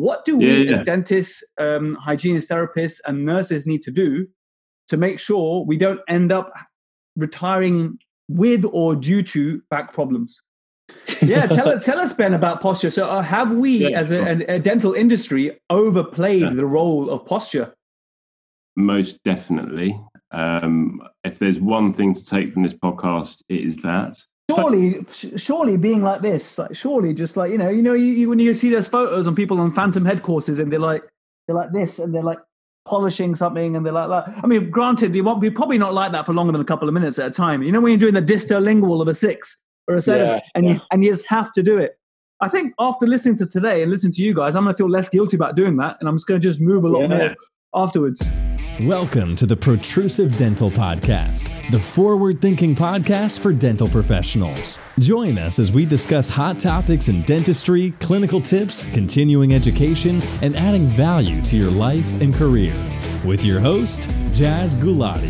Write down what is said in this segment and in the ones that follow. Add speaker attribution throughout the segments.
Speaker 1: What do we yeah, yeah. as dentists, um, hygienists, therapists, and nurses need to do to make sure we don't end up retiring with or due to back problems? yeah, tell us, tell us, Ben, about posture. So, uh, have we, yeah, as a, a, a, dental industry, overplayed the role of posture?
Speaker 2: Most definitely. Um, if there's one thing to take from this podcast, it is that.
Speaker 1: Surely, surely, being like this, like surely, just like you know, you know, you, you, when you see those photos on people on phantom head courses, and they're like, they're like this, and they're like polishing something, and they're like that. I mean, granted, you won't be probably not like that for longer than a couple of minutes at a time. You know, when you're doing the distolingual of a six or a seven, yeah, and yeah. you and you just have to do it. I think after listening to today and listening to you guys, I'm going to feel less guilty about doing that, and I'm just going to just move a lot yeah. more afterwards.
Speaker 3: Welcome to the Protrusive Dental Podcast, the forward thinking podcast for dental professionals. Join us as we discuss hot topics in dentistry, clinical tips, continuing education, and adding value to your life and career. With your host, Jazz Gulati.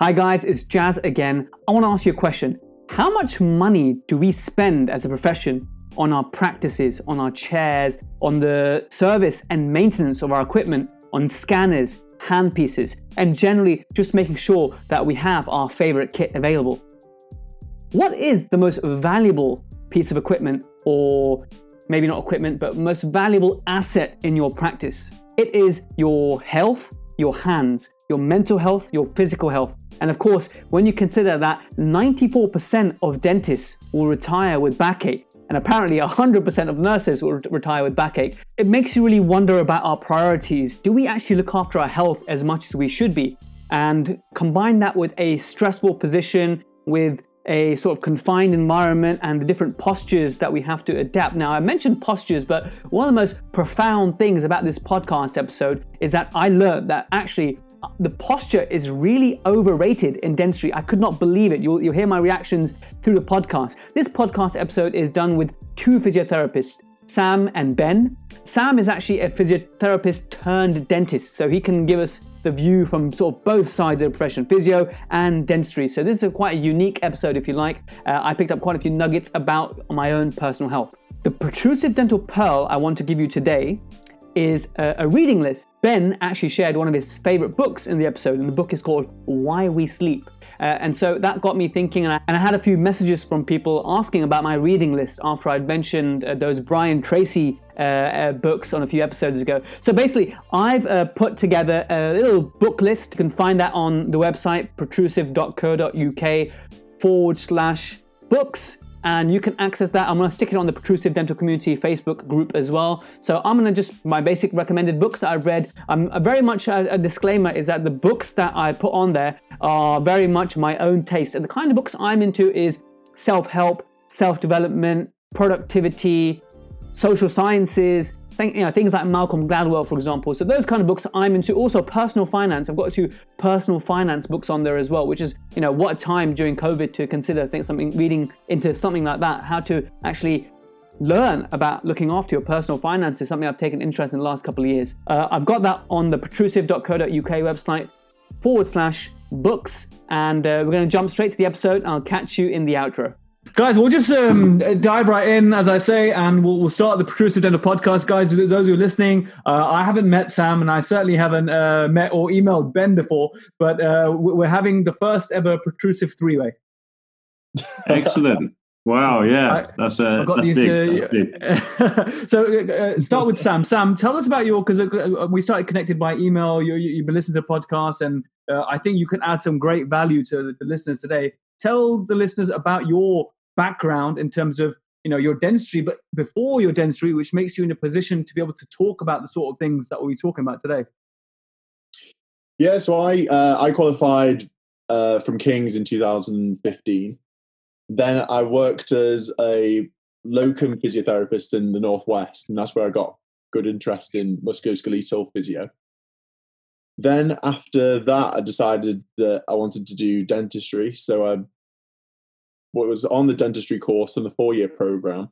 Speaker 4: Hi, guys, it's Jazz again. I want to ask you a question. How much money do we spend as a profession on our practices, on our chairs, on the service and maintenance of our equipment, on scanners, handpieces, and generally just making sure that we have our favorite kit available. What is the most valuable piece of equipment, or maybe not equipment, but most valuable asset in your practice? It is your health, your hands, your mental health, your physical health. And of course, when you consider that 94% of dentists will retire with backache, and apparently 100% of nurses will retire with backache, it makes you really wonder about our priorities. Do we actually look after our health as much as we should be? And combine that with a stressful position, with a sort of confined environment and the different postures that we have to adapt. Now, I mentioned postures, but one of the most profound things about this podcast episode is that I learned that actually the posture is really overrated in dentistry. I could not believe it. You'll, you'll hear my reactions through the podcast. This podcast episode is done with two physiotherapists, Sam and Ben. Sam is actually a physiotherapist turned dentist, so he can give us the view from sort of both sides of the profession, physio and dentistry. So this is a quite a unique episode, if you like. Uh, I picked up quite a few nuggets about my own personal health. The protrusive dental pearl I want to give you today is a, a, reading list. Ben actually shared one of his favorite books in the episode, and the book is called Why We Sleep. Uh, and so that got me thinking, and I, and I, had a few messages from people asking about my reading list after I'd mentioned uh, those Brian Tracy uh, uh books on a few episodes ago. So basically, I've uh, put together a little book list. You can find that on the website protrusive.co.uk forward slash books and you can access that. I'm to stick it on the Protrusive Dental Community Facebook group as well. So I'm to just my basic recommended books that I've read. I'm very much a, a, disclaimer is that the books that I put on there are very much my own taste, and the kind of books I'm into is self-help, self-development, productivity, social sciences, Think, you know, things like Malcolm Gladwell, for example. So those kind of books I'm into. Also, personal finance. I've got two personal finance books on there as well, which is, you know, what a time during COVID to consider think something reading into something like that. How to actually learn about looking after your personal finances. Is something I've taken interest in the last couple of years. Uh, I've got that on the protrusive.co.uk website forward slash books, and uh, we're going to jump straight to the episode. I'll catch you in the outro.
Speaker 1: Guys, we'll just um, dive right in, as I say, and we'll, we'll start the Protrusive Dental podcast. Guys, those who are listening, uh, I haven't met Sam, and I certainly haven't uh, met or emailed Ben before, but uh, we're having the first ever Protrusive three way.
Speaker 2: Excellent. Wow, yeah, that's uh, I've got that's these, big.
Speaker 1: Uh, that's big. so uh, start with Sam. Sam, tell us about your because uh, we started connected by email. You, you, have been listening to the podcast, and uh, I think you can add some great value to the listeners today. Tell the listeners about your background in terms of you know your dentistry but before your dentistry which makes you in a position to be able to talk about the sort of things that we'll be talking about today?
Speaker 5: Yeah so i uh, i qualified uh, from king's in 2015 then i worked as a locum physiotherapist in the northwest and that's where i got good interest in musculoskeletal physio. Then after that i decided that i wanted to do dentistry so i what was on the dentistry course on the four year program.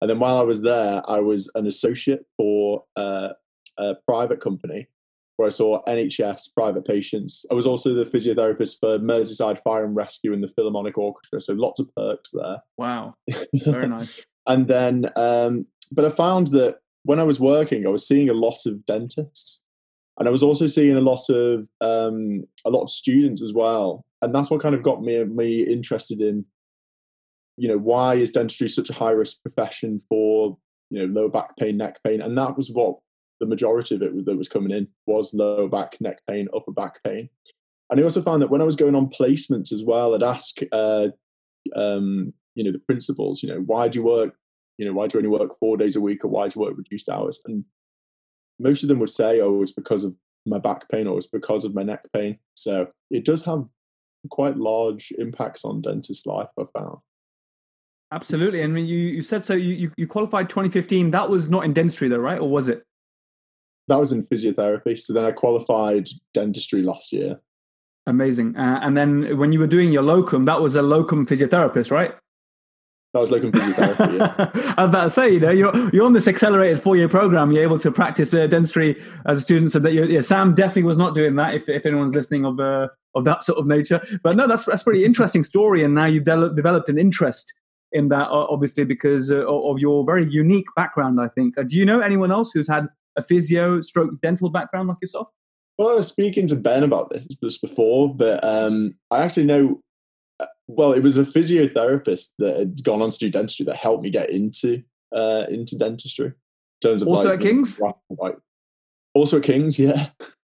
Speaker 5: And then while I was there, I was an associate for uh, a private company where I saw NHS private patients. I was also the physiotherapist for Merseyside Fire and Rescue and the Philharmonic Orchestra, so lots of perks there.
Speaker 4: Wow, very nice.
Speaker 5: and then, um, but I found that when I was working, I was seeing a lot of dentists, and I was also seeing a lot of um, a lot of students as well, and that's what kind of got me me interested in. You know, why is dentistry such a high risk profession for you know lower back pain, neck pain, and that was what the majority of it that was coming in was lower back, neck pain, upper back pain. And I also found that when I was going on placements as well, I'd ask, uh, um, you know, the principals, you know, why do you work, you know, why do you only work four days a week or why do you work reduced hours? And most of them would say, oh, it's because of my back pain or it's because of my neck pain. So it does have quite large impacts on dentist life, I found.
Speaker 4: Absolutely. And I mean, you, you said so you, you qualified 2015. That was not in dentistry though, right? Or was it?
Speaker 5: that was in physiotherapy. So then I qualified dentistry last year.
Speaker 4: Amazing. Uh, and then when you were doing your locum, that was a locum physiotherapist, right?
Speaker 5: That was locum physiotherapy. Yeah.
Speaker 4: I was about to say, you know, you're you're on this accelerated four year program. You're able to practice uh, dentistry as a student. So that yeah, Sam definitely was not doing that. If if anyone's listening of uh, of that sort of nature, but no, that's that's pretty interesting story. And now you've de- developed an interest in that, obviously, because uh, of your very unique background. I think. Uh, do you know anyone else who's had a physio stroke dental background like yourself?
Speaker 5: Well, I was speaking to Ben about this just before, but um, I actually know. Uh, well, it was a physiotherapist that had gone on to do dentistry that helped me get into uh, into dentistry. In
Speaker 4: terms of also like, at Kings.
Speaker 5: Right, also at Kings, yeah.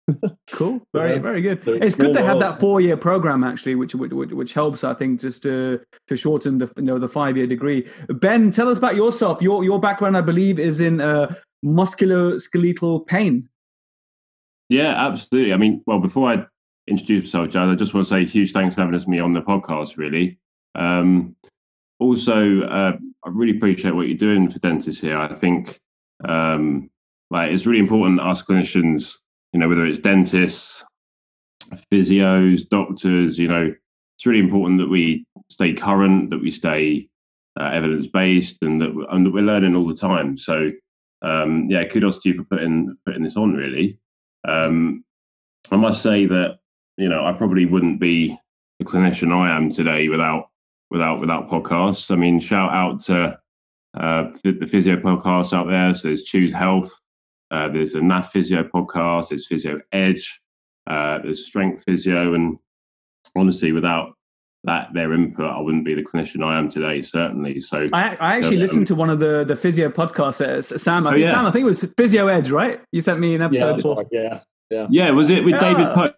Speaker 4: cool, very yeah. very good. So it's, it's good to have that four year program actually, which, which which helps I think just to to shorten the you know the five year degree. Ben, tell us about yourself. Your your background, I believe, is in uh, musculoskeletal pain.
Speaker 2: Yeah, absolutely. I mean, well, before I introduce myself, Jazz, I just want to say huge thanks for having us me on the podcast. Really. Um, also, uh, I really appreciate what you're doing for dentists here. I think um, like it's really important us clinicians, you know, whether it's dentists, physios, doctors, you know, it's really important that we stay current, that we stay uh, evidence based, and that and that we're learning all the time. So um, yeah, kudos to you for putting putting this on. Really, um, I must say that you know I probably wouldn't be the clinician I am today without without without podcasts. I mean, shout out to uh, the physio podcasts out there. So there's Choose Health, uh, there's a NAF Physio podcast, there's Physio Edge, uh, there's Strength Physio, and honestly, without that their input, I wouldn't be the clinician I am today. Certainly. So
Speaker 4: I, I actually so, listened um, to one of the the physio podcasts. Uh, Sam, I oh, think, yeah. Sam, I think it was Physio Edge, right? You sent me an episode.
Speaker 5: Yeah, yeah, yeah.
Speaker 2: Yeah, was it with yeah. David Pope?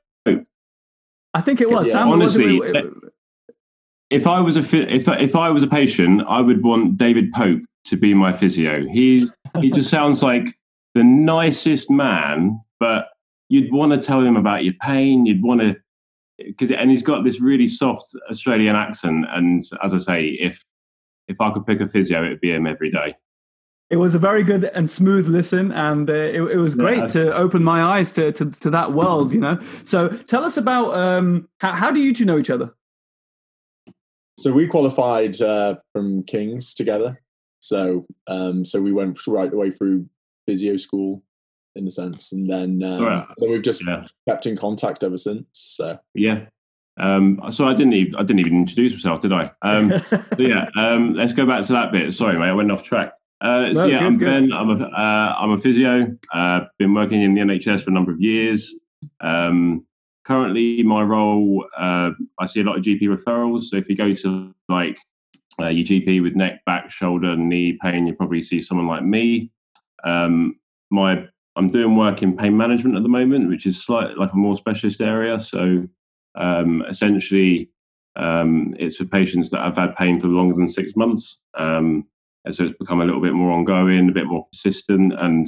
Speaker 4: I think it was.
Speaker 2: Yeah.
Speaker 4: Sam,
Speaker 2: honestly. It, if I was a if if I was a patient, I would want David Pope to be my physio. He he just sounds like the nicest man, but you'd want to tell him about your pain. You'd want to because and he's got this really soft Australian accent. And as I say, if if I could pick a physio, it'd be him every day.
Speaker 4: It was a very good and smooth listen, and uh, it, it, was great yeah. to open my eyes to, to, to that world. You know, so tell us about um, how, how do you two know each other?
Speaker 5: So we qualified uh, from Kings together. So um, so we went right the way through physio school in a sense, and then, um, right. then we've just yeah. kept in contact ever since. So
Speaker 2: yeah. Um, so I didn't even I didn't even introduce myself, did I? Um, so yeah, um, let's go back to that bit. Sorry, mate, I went off track. Uh, no, so yeah, good, I'm good. Ben. I'm a uh, I'm a physio. Uh, been working in the NHS for a number of years. Um, currently, my role uh, I see a lot of GP referrals. So if you go to like uh, your GP with neck, back, shoulder, knee pain, you probably see someone like me. Um, my I'm doing work in pain management at the moment, which is slightly like a more specialist area. So um, essentially, um, it's for patients that have had pain for longer than six months. Um, and so it's become a little bit more ongoing, a bit more persistent. And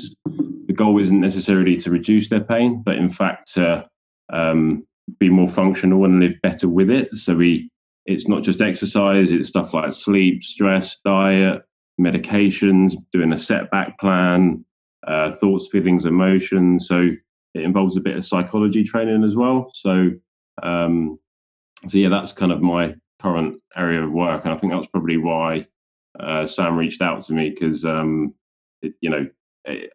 Speaker 2: the goal isn't necessarily to reduce their pain, but in fact to um, be more functional and live better with it. So we, it's not just exercise; it's stuff like sleep, stress, diet, medications, doing a setback plan, uh, thoughts, feelings, emotions. So it involves a bit of psychology training as well. So, um, so yeah, that's kind of my current area of work, and I think that's probably why uh, Sam reached out to me because um, you know it,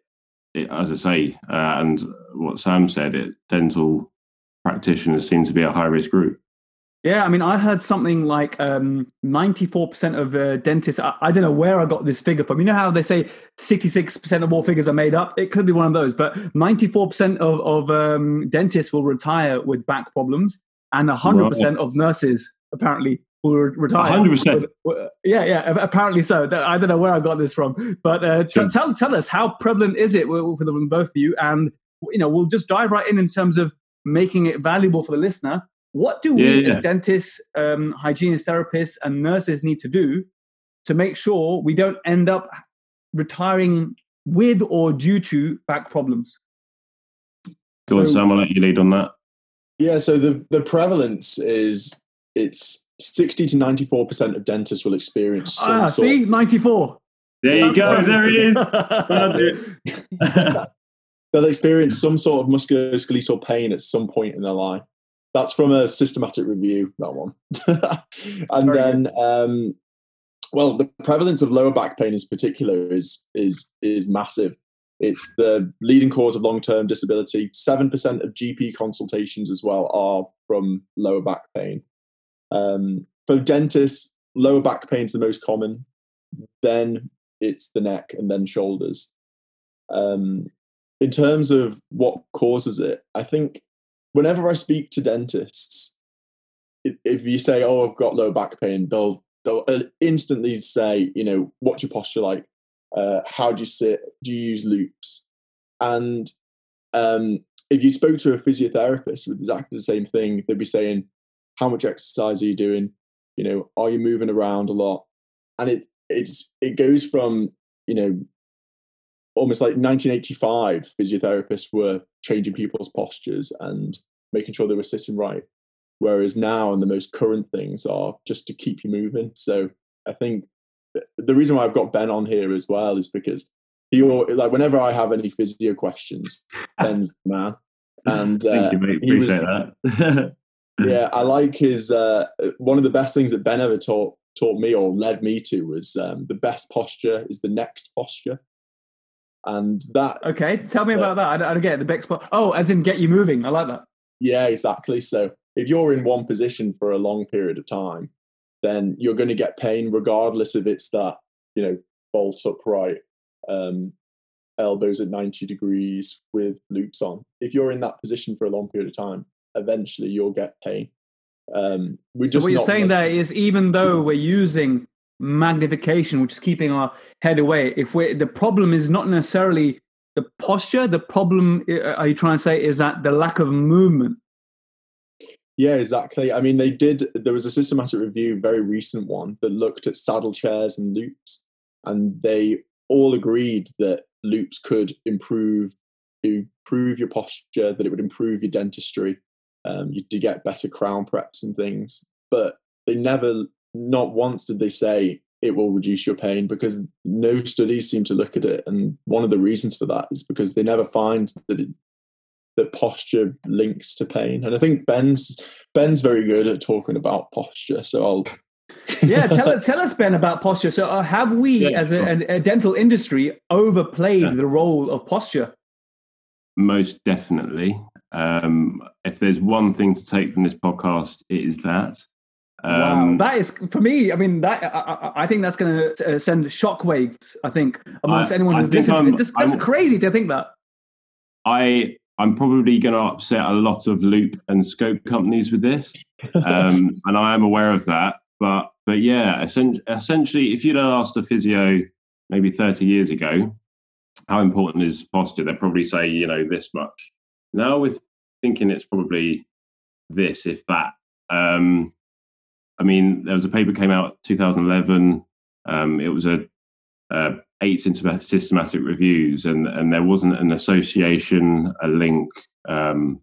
Speaker 2: it, as I say, uh, and what Sam said, it dental practitioners seem to be a high risk group.
Speaker 4: Yeah, I mean, I heard something like um, 94% of uh, dentists. I, I, don't know where I got this figure from. You know how they say 66% of all figures are made up? It could be one of those, but 94% of, of um, dentists will retire with back problems, and 100% right. of nurses apparently will retire.
Speaker 2: 100%.
Speaker 4: With, yeah, yeah, apparently so. I don't know where I got this from, but uh, t- tell, tell us how prevalent is it for both of you? And, you know, we'll just dive right in in terms of making it valuable for the listener what do we, yeah, yeah. as dentists, um, hygienists, therapists, and nurses need to do to make sure we don't end up retiring with or due to back problems?
Speaker 2: Go on, Sam. I'll let you lead on that.
Speaker 5: Yeah. So the the prevalence is it's sixty to ninety four percent of dentists will experience.
Speaker 4: Ah, see, ninety four.
Speaker 2: There you go. There he is.
Speaker 5: They'll experience some sort of musculoskeletal pain at some point in their life that's from a systematic review that one. And Very then um, well the prevalence of lower back pain in particular is is is massive. It's the leading cause of long-term disability. 7% of gp consultations as well are from lower back pain. Um, for dentists lower back pain is the most common. Then it's the neck and then shoulders. Um, in terms of what causes it i think whenever I speak to dentists, if you say, "Oh, I've got low back pain," they'll they'll uh, instantly say, "You know, what's your posture like? Uh, how do you sit? Do you use loupes?" And um, if you spoke to a physiotherapist with exactly the same thing, they'd be saying, "How much exercise are you doing? You know, are you moving around a lot?" And it it's it goes from you know almost like 1985 physiotherapists were changing people's postures and making sure they were sitting right whereas now and the most current things are just to keep you moving so i think the reason why i've got ben on here as well is because he like whenever i have any physio questions ben's the man and
Speaker 2: uh, Thank you, mate. Appreciate was, that.
Speaker 5: yeah i like his uh, one of the best things that ben ever taught taught me or led me to was um, the best posture is the next posture and that
Speaker 4: okay tell me about that. I don't, I get it. the big spot. Oh as in get you moving. I like that.
Speaker 5: Yeah exactly. So if you're in one position for a long period of time then you're going to get pain regardless if it's that you know bolt upright um, elbows at 90 degrees with loupes on. If you're in that position for a long period of time eventually you'll get pain. Um,
Speaker 4: we so what you're saying there is even though we're using magnification, which is keeping our head away. If we the problem is not necessarily the posture, the problem uh, are you trying to say is that the lack of movement?
Speaker 5: Yeah, exactly. I mean, they did. There was a systematic review, very recent one, that looked at saddle chairs and loupes, and they all agreed that loupes could improve improve your posture, that it would improve your dentistry, um, you to get better crown preps and things. But they never not once did they say it will reduce your pain because no studies seem to look at it. And one of the reasons for that is because they never find that it, that posture links to pain. And I think Ben's Ben's very good at talking about posture. So I'll.
Speaker 4: yeah, tell us, tell us, Ben, about posture. So, uh, have we, yeah, as a, a, a, dental industry, overplayed yeah. the role of posture?
Speaker 2: Most definitely. Um, if there's one thing to take from this podcast, it is that
Speaker 4: um, wow, that is for me. I mean, that I, I think that's going to uh, send shockwaves. I think amongst I, anyone who's listening. This, that's I'm, crazy to think that.
Speaker 2: I I'm probably going to upset a lot of loupe and scope companies with this, um, and I am aware of that. But but yeah, essentially, if you'd asked a physio maybe 30 years ago, how important is posture? They'd probably say you know this much. Now we're thinking it's probably this, if that. Um, I mean, there was a paper came out 2011. Um, it was a uh, eight systematic reviews, and and there wasn't an association, a link um,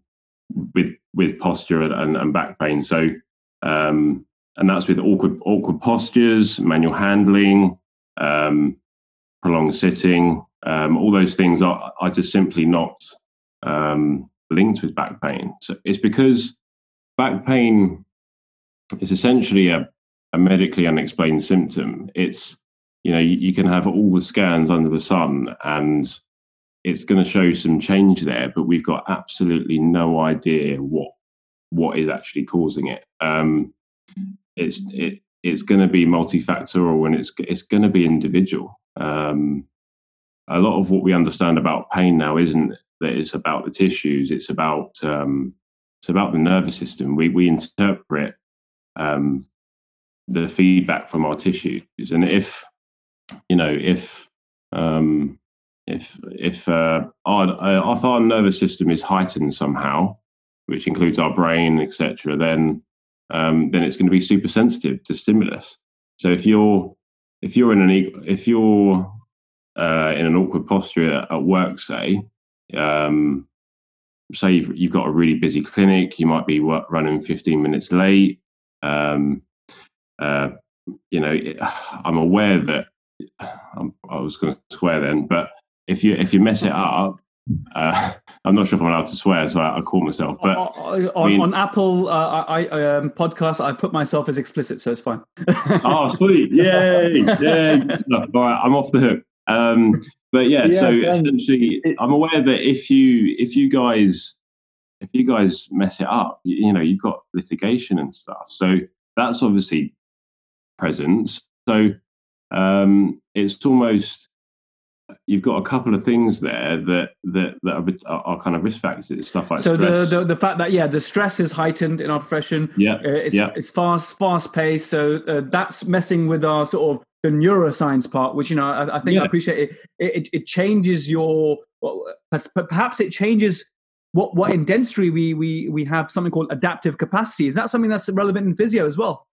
Speaker 2: with with posture and, and back pain. So, um, and that's with awkward awkward postures, manual handling, um, prolonged sitting. Um, all those things are are just simply not um, linked with back pain. So it's because back pain it's essentially a, a medically unexplained symptom. It's you know you, you, can have all the scans under the sun and it's going to show some change there, but we've got absolutely no idea what what is actually causing it. Um, it's it, it's going to be multifactorial and it's it's going to be individual. Um, a lot of what we understand about pain now isn't that it's about the tissues; it's about um, it's about the nervous system. We we interpret um, the feedback from our tissues, and if you know if um, if if uh, our uh, if our nervous system is heightened somehow, which includes our brain, etc., then um, then it's going to be super sensitive to stimulus. So if you're if you're in an if you're uh, in an awkward posture at work, say, um, say you've, you've, got a really busy clinic, you might be running 15 minutes late. Um, uh, you know, I'm aware that I'm, i was going to swear then, but if you if you mess it up, uh, I'm not sure if I'm allowed to swear, so I, I call myself. But
Speaker 4: on, I mean, on Apple uh, I, um, podcast, I put myself as explicit, so it's fine.
Speaker 2: oh, sweet! Yay! Yay! All right, I'm off the hook. Um, but yeah, yeah so essentially, it, I'm aware that if you if you guys if you guys mess it up, you, you know you've got litigation and stuff. So that's obviously present. So um, it's almost you've got a couple of things there that that, that are, are kind of risk factors, stuff like that.
Speaker 4: so the, the, the fact that yeah, the stress is heightened in our profession.
Speaker 2: Yeah, uh,
Speaker 4: it's
Speaker 2: yeah.
Speaker 4: it's fast fast paced. So uh, that's messing with our sort of the neuroscience part, which you know I, I think yeah. I appreciate it. It, it changes your well, perhaps it changes what what in dentistry we we we have something called adaptive capacity. Is that something that's relevant in physio as well?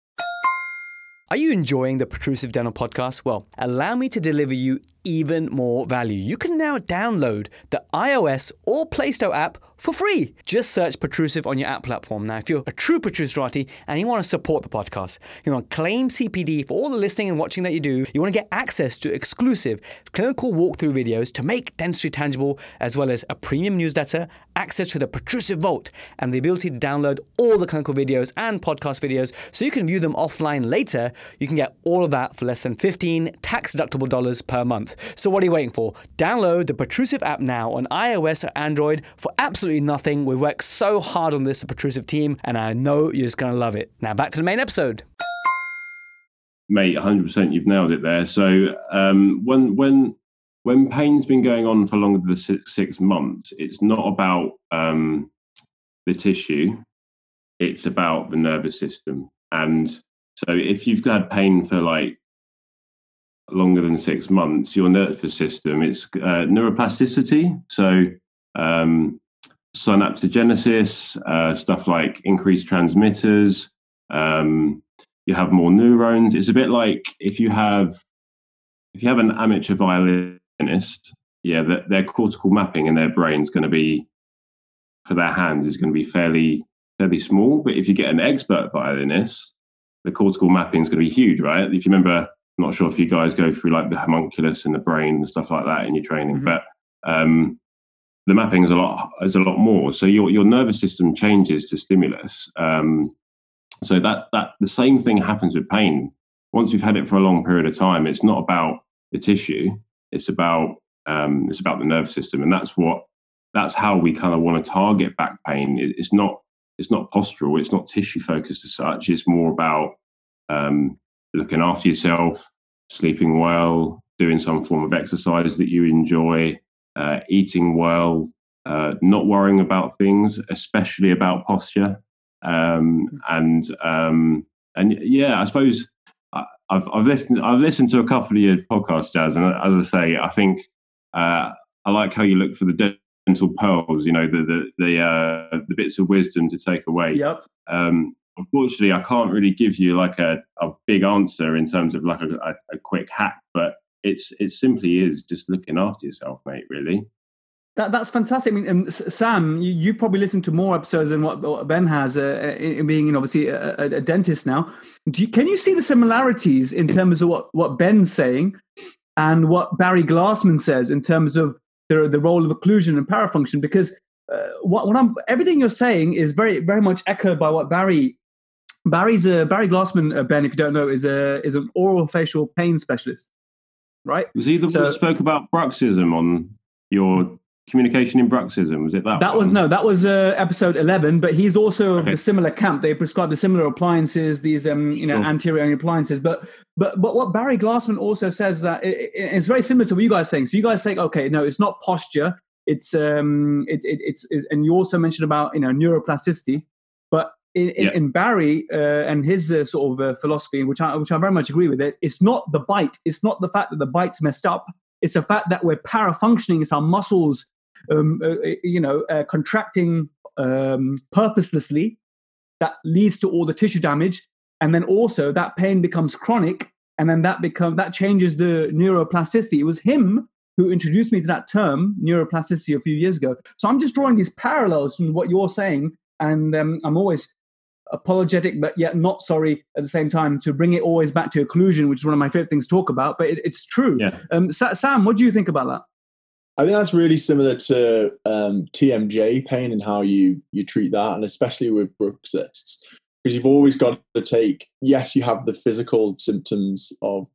Speaker 6: Are you enjoying the Protrusive Dental podcast? Well, allow me to deliver you even more value. You can now download the iOS or Play Store app for free. Just search Protrusive on your app platform. Now, if you're a true Protruserati and you want to support the podcast, you want to claim CPD for all the listening and watching that you do, you want to get access to exclusive clinical walkthrough videos to make dentistry tangible, as well as a premium newsletter, access to the Protrusive Vault, and the ability to download all the clinical videos and podcast videos so you can view them offline later, you can get all of that for less than 15 tax deductible dollars per month. So what are you waiting for? Download the Protrusive app now on iOS or Android for absolutely nothing. We worked so hard on this, the Protrusive team, and I know you're just going to love it. Now, back to the main episode.
Speaker 2: Mate, 100%, you've nailed it there. So, um, when when when pain's been going on for longer than six, six months, it's not about um, the tissue; it's about the nervous system. And so, if you've had pain for like longer than six months, your nervous system, it's uh, neuroplasticity. So um, synaptogenesis, uh, stuff like increased transmitters. Um, you have more neurons. It's a bit like if you have if you have an amateur violinist, yeah, the, their cortical mapping in their brain is going to be for their hands is going to be fairly fairly small. But if you get an expert violinist, the cortical mapping is going to be huge, right? If you remember, I'm not sure if you guys go through like the homunculus in the brain and stuff like that in your training, mm-hmm. but um, the mapping is a lot is a lot more. So your your nervous system changes to stimulus. Um, so that that the same thing happens with pain. Once you've had it for a long period of time, it's not about the tissue. It's about um, it's about the nervous system, and that's what that's how we kind of want to target back pain. It, it's not it's not postural. It's not tissue focused as such. It's more about um, looking after yourself, sleeping well, doing some form of exercise that you enjoy, uh, eating well, uh, not worrying about things, especially about posture. Um, and um, and yeah, I suppose I've I've listened I've listened to a couple of your podcasts, Jazz, and as I say, I think uh, I like how you look for the dental pearls. You know, the the the, uh, the bits of wisdom to take away.
Speaker 4: Yep.
Speaker 2: Um, unfortunately, I can't really give you like a, a big answer in terms of like a, a, a quick hack, but it's it simply is just looking after yourself, mate. Really.
Speaker 4: That, that's fantastic. I mean, um, Sam, you, you probably listened to more episodes than what, what Ben has, uh, in being, you know, obviously a, a, dentist now. You, can you see the similarities in terms of what, what Ben's saying and what Barry Glassman says in terms of the, the role of occlusion and parafunction? Because uh, what, what I'm, everything you're saying is very, very much echoed by what Barry Barry's a Barry Glassman, uh, Ben, if you don't know, is a is an oral facial pain specialist right?
Speaker 2: Was he the so, one that spoke about bruxism on your communication in bruxism was it that
Speaker 4: that one? was no that was uh, episode 11 but he's also okay. of the similar camp they prescribe the similar appliances these um you know sure. anterior appliances but but but what barry glassman also says that it, it, it's very similar to what you guys saying so you guys say okay no it's not posture it's um it, it it's, it's and you also mentioned about you know neuroplasticity but in, in, yeah. in Barry uh, and his uh, sort of uh, philosophy, which I which I very much agree with, it it's not the bite. It's not the fact that the bite's messed up. It's the fact that we're para-functioning. It's our muscles, um, uh, uh, you know, uh, contracting um, purposelessly. That leads to all the tissue damage, and then also that pain becomes chronic, and then that become that changes the neuroplasticity. It was him who introduced me to that term neuroplasticity a few years ago. So I'm just drawing these parallels from what you're saying, and um, I'm always apologetic but yet not sorry at the same time to bring it always back to occlusion which is one of my favorite things to talk about but it, it's true yeah. um, sam what do you think about that
Speaker 5: i think that's really similar to um, tmj pain and how you you treat that and especially with bruxists because you've always got to take yes you have the physical symptoms of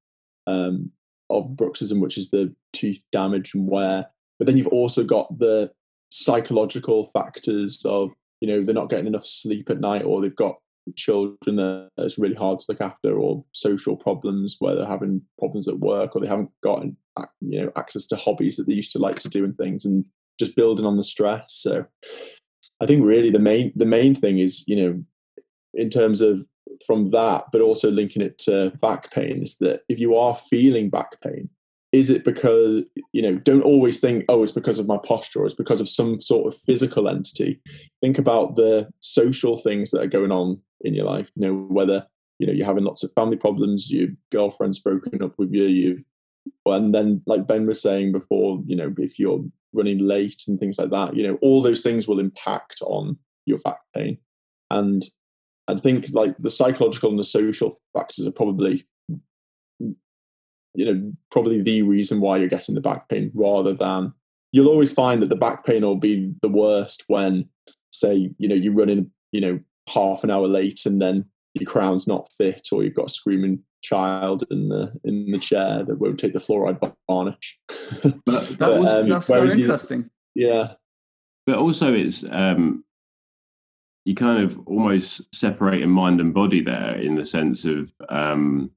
Speaker 5: um, of bruxism which is the tooth damage and wear but then you've also got the psychological factors of you know they're not getting enough sleep at night or they've got children that it's really hard to look after or social problems where they're having problems at work or they haven't gotten you know access to hobbies that they used to like to do and things and just building on the stress. So i think really the main the main thing is you know in terms of from that but also linking it to back pain is that if you are feeling back pain is it because you know don't always think oh it's because of my posture or it's because of some sort of physical entity. Think about the social things that are going on in your life you know whether you know you're having lots of family problems your girlfriend's broken up with you you've and then like ben was saying before you know if you're running late and things like that you know all those things will impact on your back pain. And i think like the psychological and the social factors are probably you know probably the reason why you're getting the back pain rather than you'll always find that the back pain will be the worst when say you know you're running you know half an hour late and then your crown's not fit or you've got a screaming child in the in the chair that won't take the fluoride varnish.
Speaker 4: That's, but, um, that's so interesting
Speaker 5: you, yeah.
Speaker 2: But also it's um you kind of almost separate in mind and body there in the sense of um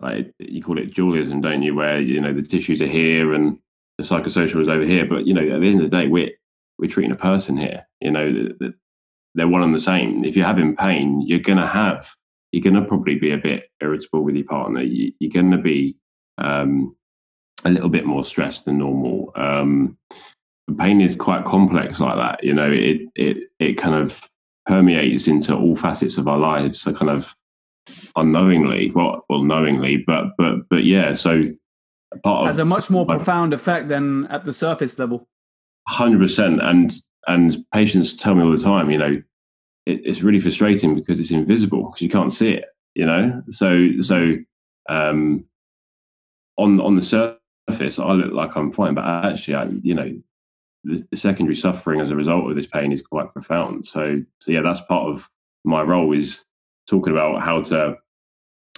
Speaker 2: like you call it dualism, don't you? Where you know the tissues are here and the psychosocial is over here, but you know at the end of the day, we're we're treating a person here. You know that they're one and the same. If you're having pain, you're gonna have you're gonna probably be a bit irritable with your partner. You, are gonna be um, a little bit more stressed than normal. Um, pain is quite complex like that. You know, it it it kind of permeates into all facets of our lives. So kind of unknowingly, well, well, knowingly, but but but yeah. So
Speaker 4: part has a much more profound effect than at the surface level.
Speaker 2: Hundred percent, and and patients tell me all the time, you know, it, it's really frustrating because it's invisible because you can't see it, you know. So so um, on on the surface, I look like I'm fine, but actually, I, you know, the, the secondary suffering as a result of this pain is quite profound. So so yeah, that's part of my role is talking about how to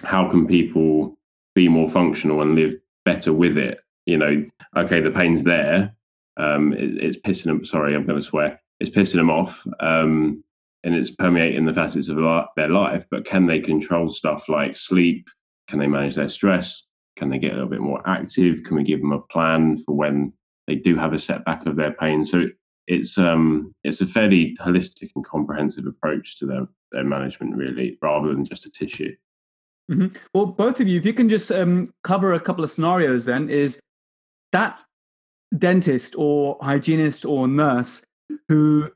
Speaker 2: how can people be more functional and live better with it? You know okay the pain's there um it, it's pissing them sorry i'm going to swear it's pissing them off um and it's permeating the facets of their life but can they control stuff like sleep? Can they manage their stress? Can they get a little bit more active? Can we give them a plan for when they do have a setback of their pain? So it's um it's a fairly holistic and comprehensive approach to their their management really rather than just a tissue
Speaker 4: mm-hmm. well both of you if you can just um, cover a couple of scenarios then is that dentist or hygienist or nurse who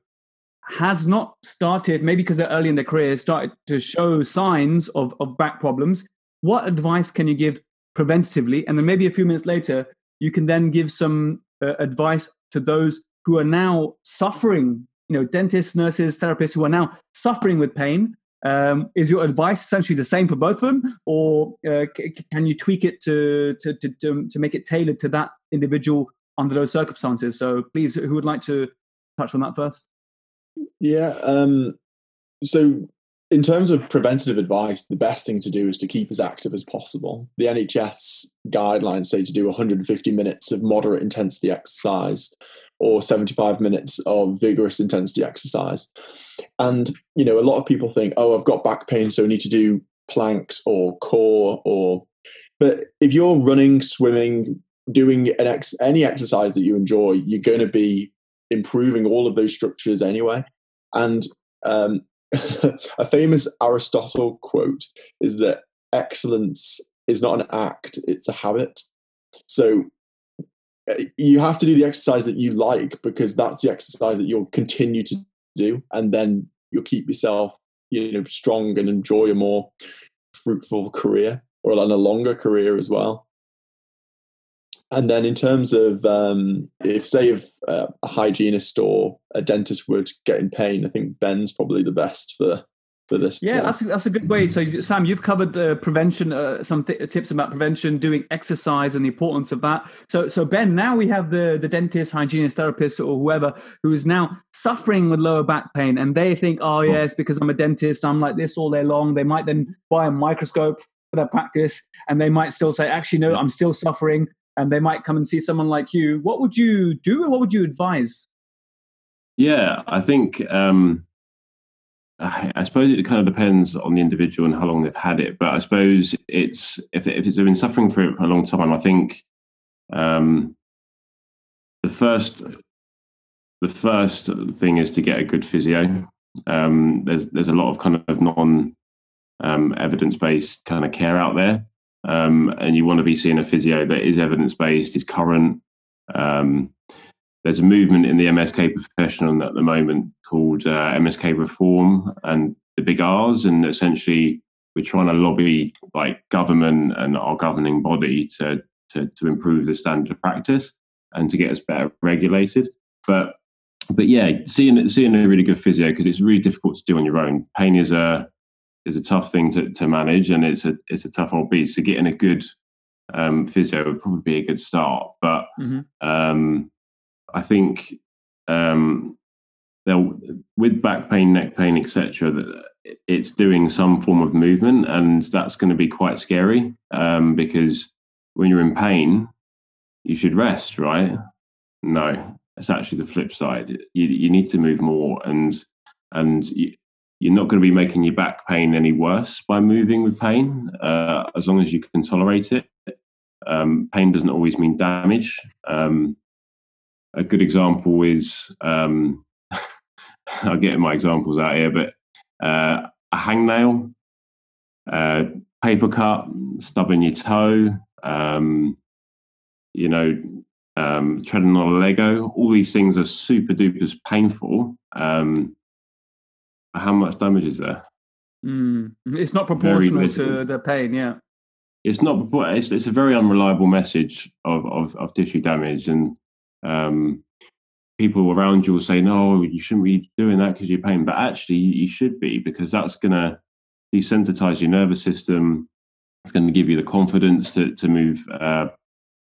Speaker 4: has not started maybe because they're early in their career started to show signs of, of back problems what advice can you give preventatively and then maybe a few minutes later you can then give some uh, advice to those who are now suffering, you know, dentists, nurses, therapists who are now suffering with pain. Um, is your advice essentially the same for both of them, or uh, c- can you tweak it to, to, to, to, to make it tailored to that individual under those circumstances? So, please, who would like to touch on that first?
Speaker 5: Yeah. Um, so, in terms of preventative advice, the best thing to do is to keep as active as possible. The NHS guidelines say to do 150 minutes of moderate intensity exercise or 75 minutes of vigorous intensity exercise. And, you know, a lot of people think, oh, I've got back pain, so I need to do planks or core or. But if you're running, swimming, doing an ex- any exercise that you enjoy, you're going to be improving all of those structures anyway. And um, a famous Aristotle quote is that excellence is not an act, it's a habit. So you have to do the exercise that you like because that's the exercise that you'll continue to do and then you'll keep yourself you know strong and enjoy a more fruitful career or a longer career as well. And then in terms of um, if say if uh, a hygienist or a dentist were to get in pain, I think Ben's probably the best for for this.
Speaker 4: Yeah, that's a, that's a good way. So Sam, you've covered the prevention, uh, some th- tips about prevention, doing exercise, and the importance of that. So so Ben, now we have the the dentist, hygienist, therapist, or whoever who is now suffering with lower back pain, and they think, oh yes, because I'm a dentist, I'm like this all day long. They might then buy a microscope for their practice, and they might still say, actually no, I'm still suffering and they might come and see someone like you, what would you do? What would you advise?
Speaker 2: Yeah, I think um, I suppose it kind of depends on the individual and how long they've had it. But I suppose it's if if it's been suffering for a long time, I think um, the first the first thing is to get a good physio. Um, there's there's a lot of kind of non um, evidence based kind of care out there um, and you want to be seeing a physio that is evidence based, is current. Um, there's a movement in the MSK profession at the moment called uh, MSK Reform and the big R's, and essentially we're trying to lobby like government and our governing body to to, to improve the standard of practice and to get us better regulated. But but yeah, seeing seeing a really good physio because it's really difficult to do on your own. Pain is a is a tough thing to, to manage, and it's a it's a tough old beast. So getting a good um, physio would probably be a good start. But mm-hmm. um, I think um, with back pain, neck pain, etc., it's doing some form of movement, and that's going to be quite scary um, because when you're in pain, you should rest, right? No, it's actually the flip side. You you need to move more, and and you, you're not going to be making your back pain any worse by moving with pain, uh, as long as you can tolerate it. Um, pain doesn't always mean damage. Um, a good example is um, I'll get my examples out here, but uh, a hangnail, uh, paper cut, stubbing your toe, um, you know, um, treading on a Lego. All these things are super duper painful. Um, how much damage is there?
Speaker 4: Mm. It's not proportional to the pain, yeah.
Speaker 2: It's not. It's, it's a very unreliable message of, of, of tissue damage, and um, people around you will say, "No, you shouldn't be doing that because you're pain." But actually, you should be because that's going to desensitize your nervous system. It's going to give you the confidence to to move uh,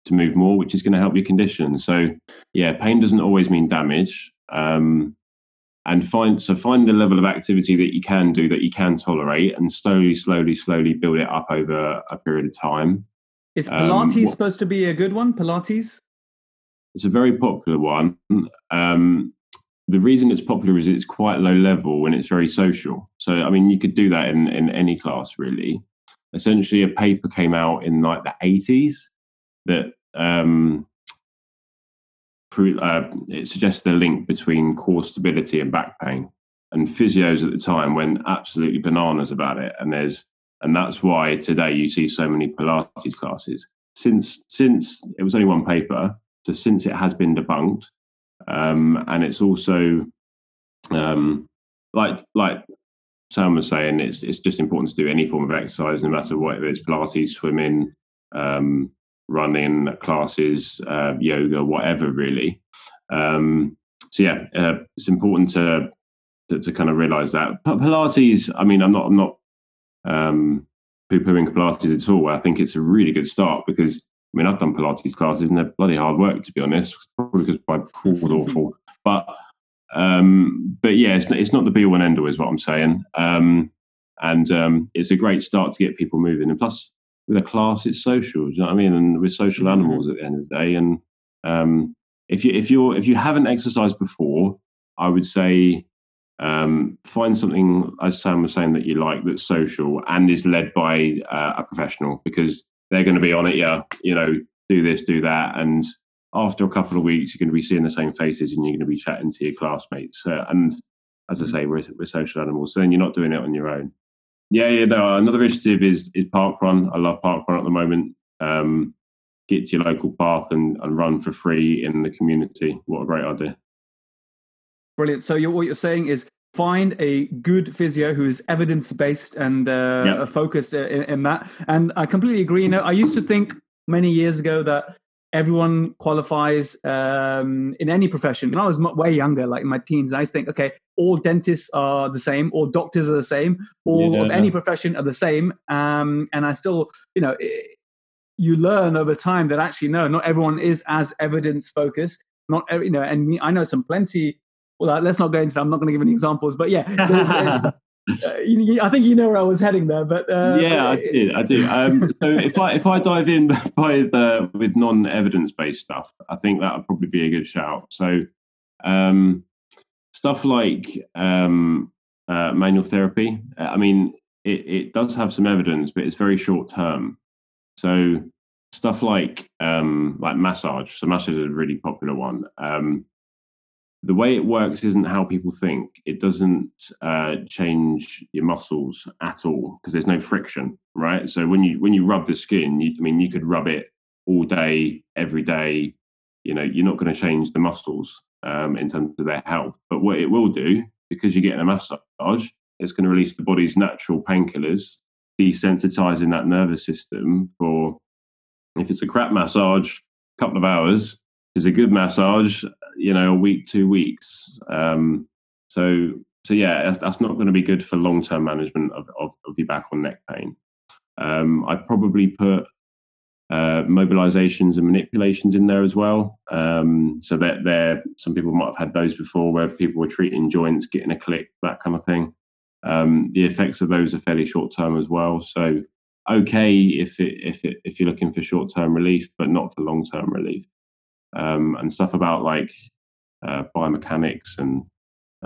Speaker 2: to move more, which is going to help your condition. So, yeah, pain doesn't always mean damage. Um, and find so find the level of activity that you can do that you can tolerate and slowly slowly slowly build it up over a period of time
Speaker 4: is um, pilates um, what, supposed to be a good one pilates
Speaker 2: it's a very popular one um, the reason it's popular is it's quite low level and it's very social so i mean you could do that in, in any class really essentially a paper came out in like the 80s that um, uh, it suggested a link between core stability and back pain. And physios at the time went absolutely bananas about it. And there's and that's why today you see so many Pilates classes. Since since it was only one paper, so since it has been debunked, um, and it's also um, like like Sam was saying, it's it's just important to do any form of exercise, no matter what it is, Pilates, swimming, um, running classes, uh, yoga, whatever, really. Um, so yeah, uh, it's important to, to, to kind of realize that But Pilates. I mean, I'm not I'm not um, poo-pooing Pilates at all. I think it's a really good start because I mean I've done Pilates classes and they're bloody hard work to be honest. Probably because my pool was awful, but um, but yeah, it's not, it's not the be all and end all, is what I'm saying. Um, and um, it's a great start to get people moving. And plus, with a class, it's social. Do you know what I mean? And we're social mm-hmm. animals at the end of the day. And um, if you if you're if you haven't exercised before, I would say um, find something, as Sam was saying, that you like that's social and is led by uh, a professional because they're going to be on it. Yeah, you know, do this, do that, and after a couple of weeks, you're going to be seeing the same faces and you're going to be chatting to your classmates. Uh, and as I mm. say, we're, we're social animals, so then you're not doing it on your own. Yeah, yeah. No, another initiative is is park run. I love park run at the moment. Um, get to your local park and, and run for free in the community. What a great idea!
Speaker 4: Brilliant. So you're, what you're saying is find a good physio who is evidence based and uh, yep. focused in, in, that. And I completely agree. You know, I used to think many years ago that everyone qualifies um, in any profession. When I was way younger, like in my teens, I used to think, okay, all dentists are the same, all doctors are the same, all of any profession are the same. Um, and I still, you know, it, you learn over time that actually no, not everyone is as evidence focused. Not every, you know, and me, I know some plenty. Well, let's not go into that. I'm not going to give any examples, but yeah, Uh, I think you know where I was heading there, but
Speaker 2: uh, yeah, I did. I do. Um, so if I if I dive in by the with non evidence based stuff, I think that would probably be a good shout. So um, stuff like um, uh, manual therapy. Uh, I mean, it, it does have some evidence, but it's very short term. So stuff like um, like massage. So massage is a really popular one. Um, the way it works isn't how people think. It doesn't uh, change your muscles at all because there's no friction, right? So when you when you rub the skin, you, I mean, you could rub it all day, every day. You know, you're not going to change the muscles um, in terms of their health. But what it will do, because you're getting a massage, it's going to release the body's natural painkillers, desensitizing that nervous system for. If it's a crap massage, a couple of hours, is a good massage, you know, a week, two weeks. Um, so, so yeah, that's, that's not going to be good for long term management of, of, of, your back or neck pain. Um, I'd probably put uh, mobilizations and manipulations in there as well. Um, so that there, some people might have had those before, where people were treating joints, getting a click, that kind of thing. Um, the effects of those are fairly short term as well. So okay if it, if it, if you're looking for short term relief, but not for long term relief um, and stuff about like uh, biomechanics and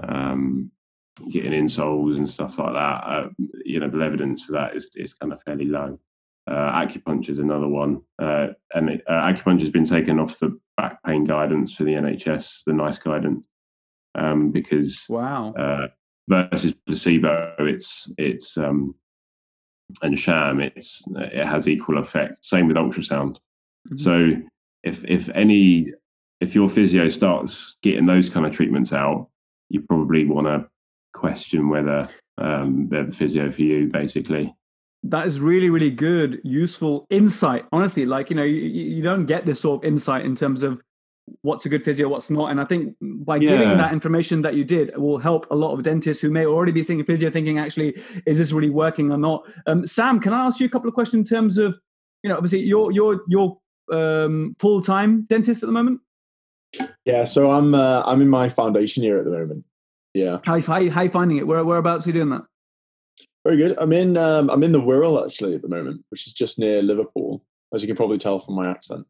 Speaker 2: um, getting insoles and stuff like that. Uh, you know, the evidence for that is is kind of fairly low. Uh, acupuncture is another one, uh, and it, uh, acupuncture has been taken off the back pain guidance for the NHS, the NICE guidance, um, because
Speaker 4: wow
Speaker 2: uh, versus placebo, it's it's um, and sham, it's it has equal effect. Same with ultrasound. Mm-hmm. So if if any if your physio starts getting those kind of treatments out, you probably want to question whether um, they're the physio for you, basically.
Speaker 4: That is really, really good, useful insight. Honestly, like you know, you, you don't get this sort of insight in terms of what's a good physio, what's not. And I think by yeah. giving that information that you did will help a lot of dentists who may already be seeing a physio thinking, actually, is this really working or not? Um, Sam, can I ask you a couple of questions in terms of, you know, obviously your, your, you're um, full time dentist at the moment?
Speaker 5: Yeah, so I'm uh, I'm in my foundation year at the moment. Yeah.
Speaker 4: How how, how you finding it? Where whereabouts are you doing that?
Speaker 5: Very good. I'm in um, I'm in the Wirral actually at the moment, which is just near Liverpool, as you can probably tell from my accent.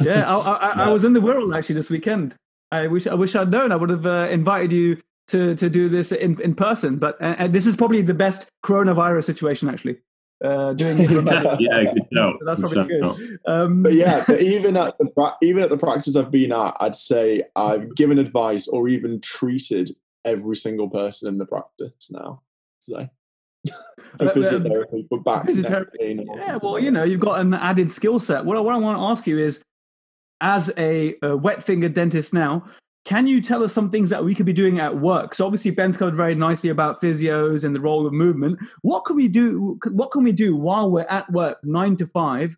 Speaker 4: yeah, I, I, I, was in the Wirral actually this weekend. I wish I wish I'd known. I would have uh, invited you to to do this in, in person. But and this is probably the best coronavirus situation actually uh, doing it
Speaker 2: yeah, good
Speaker 4: job. So that's probably good. Um,
Speaker 5: but yeah, but even at the even at the practice I've been at, I'd say I've given advice or even treated every single person in the practice now. So. physiotherapy, but back physiotherapy.
Speaker 4: Yeah, well, you know, you've got an added skill set. What, what I want to ask you is, as a, a wet finger dentist now, can you tell us some things that we could be doing at work? So obviously Ben's covered very nicely about physios and the role of movement. What can we do? What can we do while we're at work, nine to five,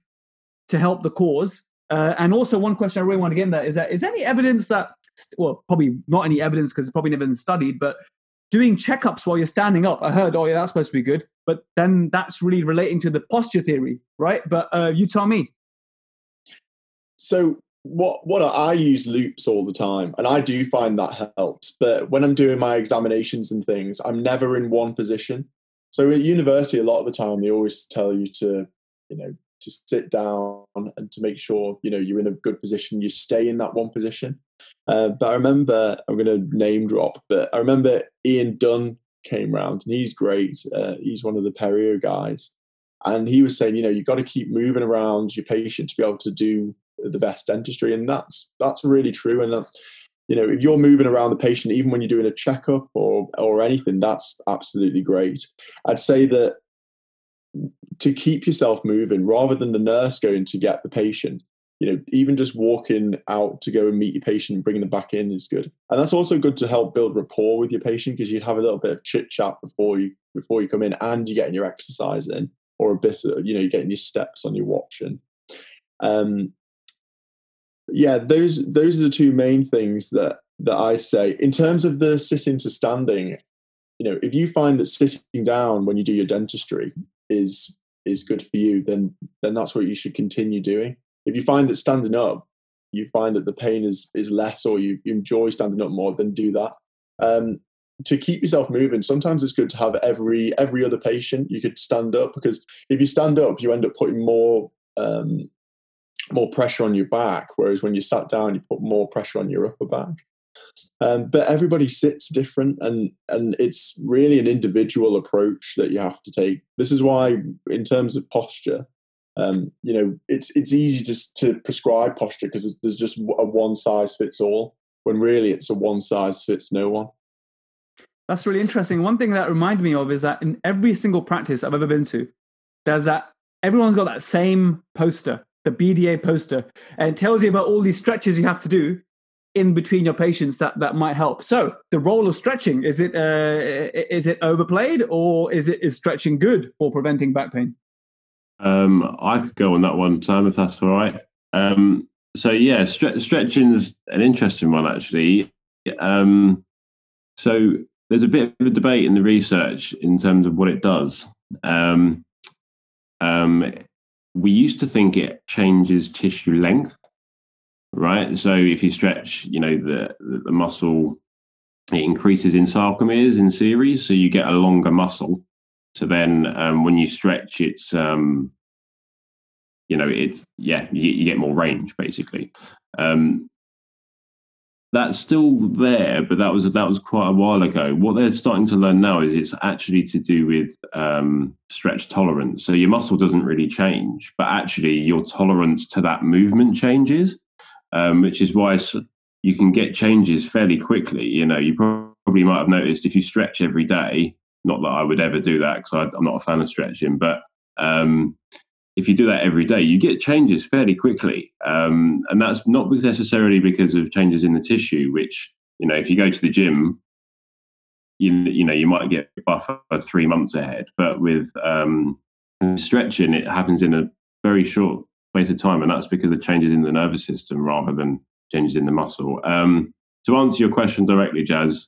Speaker 4: to help the cause? Uh, and also, one question I really want to get in there is that is there any evidence that, well, probably not any evidence because it's probably never been studied, but doing checkups while you're standing up. I heard, oh yeah, that's supposed to be good, but then that's really relating to the posture theory, right? But uh, you tell me.
Speaker 5: So what what I use loupes all the time, and I do find that helps. But when I'm doing my examinations and things, I'm never in one position. So at university, a lot of the time they always tell you to, you know, to sit down and to make sure you know you're in a good position. You stay in that one position. Uh, but I remember I'm going to name drop, but I remember Ian Dunn came round and he's great. Uh, he's one of the Perio guys, and he was saying, you know, you've got to keep moving around your patient to be able to do the best dentistry, and that's that's really true, and that's you know, if you're moving around the patient, even when you're doing a checkup or or anything, that's absolutely great. I'd say that to keep yourself moving rather than the nurse going to get the patient, you know, even just walking out to go and meet your patient and bringing them back in is good. And that's also good to help build rapport with your patient because you'd have a little bit of chit chat before you before you come in and you're getting your exercise in or a bit of, you know, you're getting your steps on your watch and um yeah, those those are the two main things that that I say. In terms of the sitting to standing, you know, if you find that sitting down when you do your dentistry is is good for you, then then that's what you should continue doing. If you find that standing up, you find that the pain is is less, or you, you enjoy standing up more, then do that. Um, to keep yourself moving, sometimes it's good to have every every other patient you could stand up because if you stand up, you end up putting more um, more pressure on your back, whereas when you sat down, you put more pressure on your upper back. Um, but everybody sits different, and and it's really an individual approach that you have to take. This is why, in terms of posture, um, you know, it's it's easy to to prescribe posture because there's, there's just a one size fits all. When really, it's a one size fits no one.
Speaker 4: That's really interesting. One thing that reminded me of is that in every single practice I've ever been to, there's that everyone's got that same poster the BDA poster, and tells you about all these stretches you have to do in between your patients that that might help. So the role of stretching is it uh, is it overplayed or is it is stretching good for preventing back pain?
Speaker 2: Um, I could go on that one, Sam, if that's all right. Um, so yeah, stre- stretching is an interesting one actually. Um, so there's a bit of a debate in the research in terms of what it does. Um, um, we used to think it changes tissue length, right? So if you stretch, you know, the, the muscle, it increases in sarcomeres in series, so you get a longer muscle. So then um, when you stretch, it's, um, you know, it's, yeah, you, you get more range basically. Um, that's still there, but that was that was quite a while ago. What they're starting to learn now is it's actually to do with um, stretch tolerance. So your muscle doesn't really change, but actually your tolerance to that movement changes, um, which is why you can get changes fairly quickly. You know, you probably might have noticed if you stretch every day. Not that I would ever do that because I'm not a fan of stretching, but um, if you do that every day, you get changes fairly quickly. Um, and that's not necessarily because of changes in the tissue, which, you know, if you go to the gym, you, you know, you might get buffer three months ahead. But with um, stretching, it happens in a very short space of time. And that's because of changes in the nervous system rather than changes in the muscle. Um, to answer your question directly, Jaz,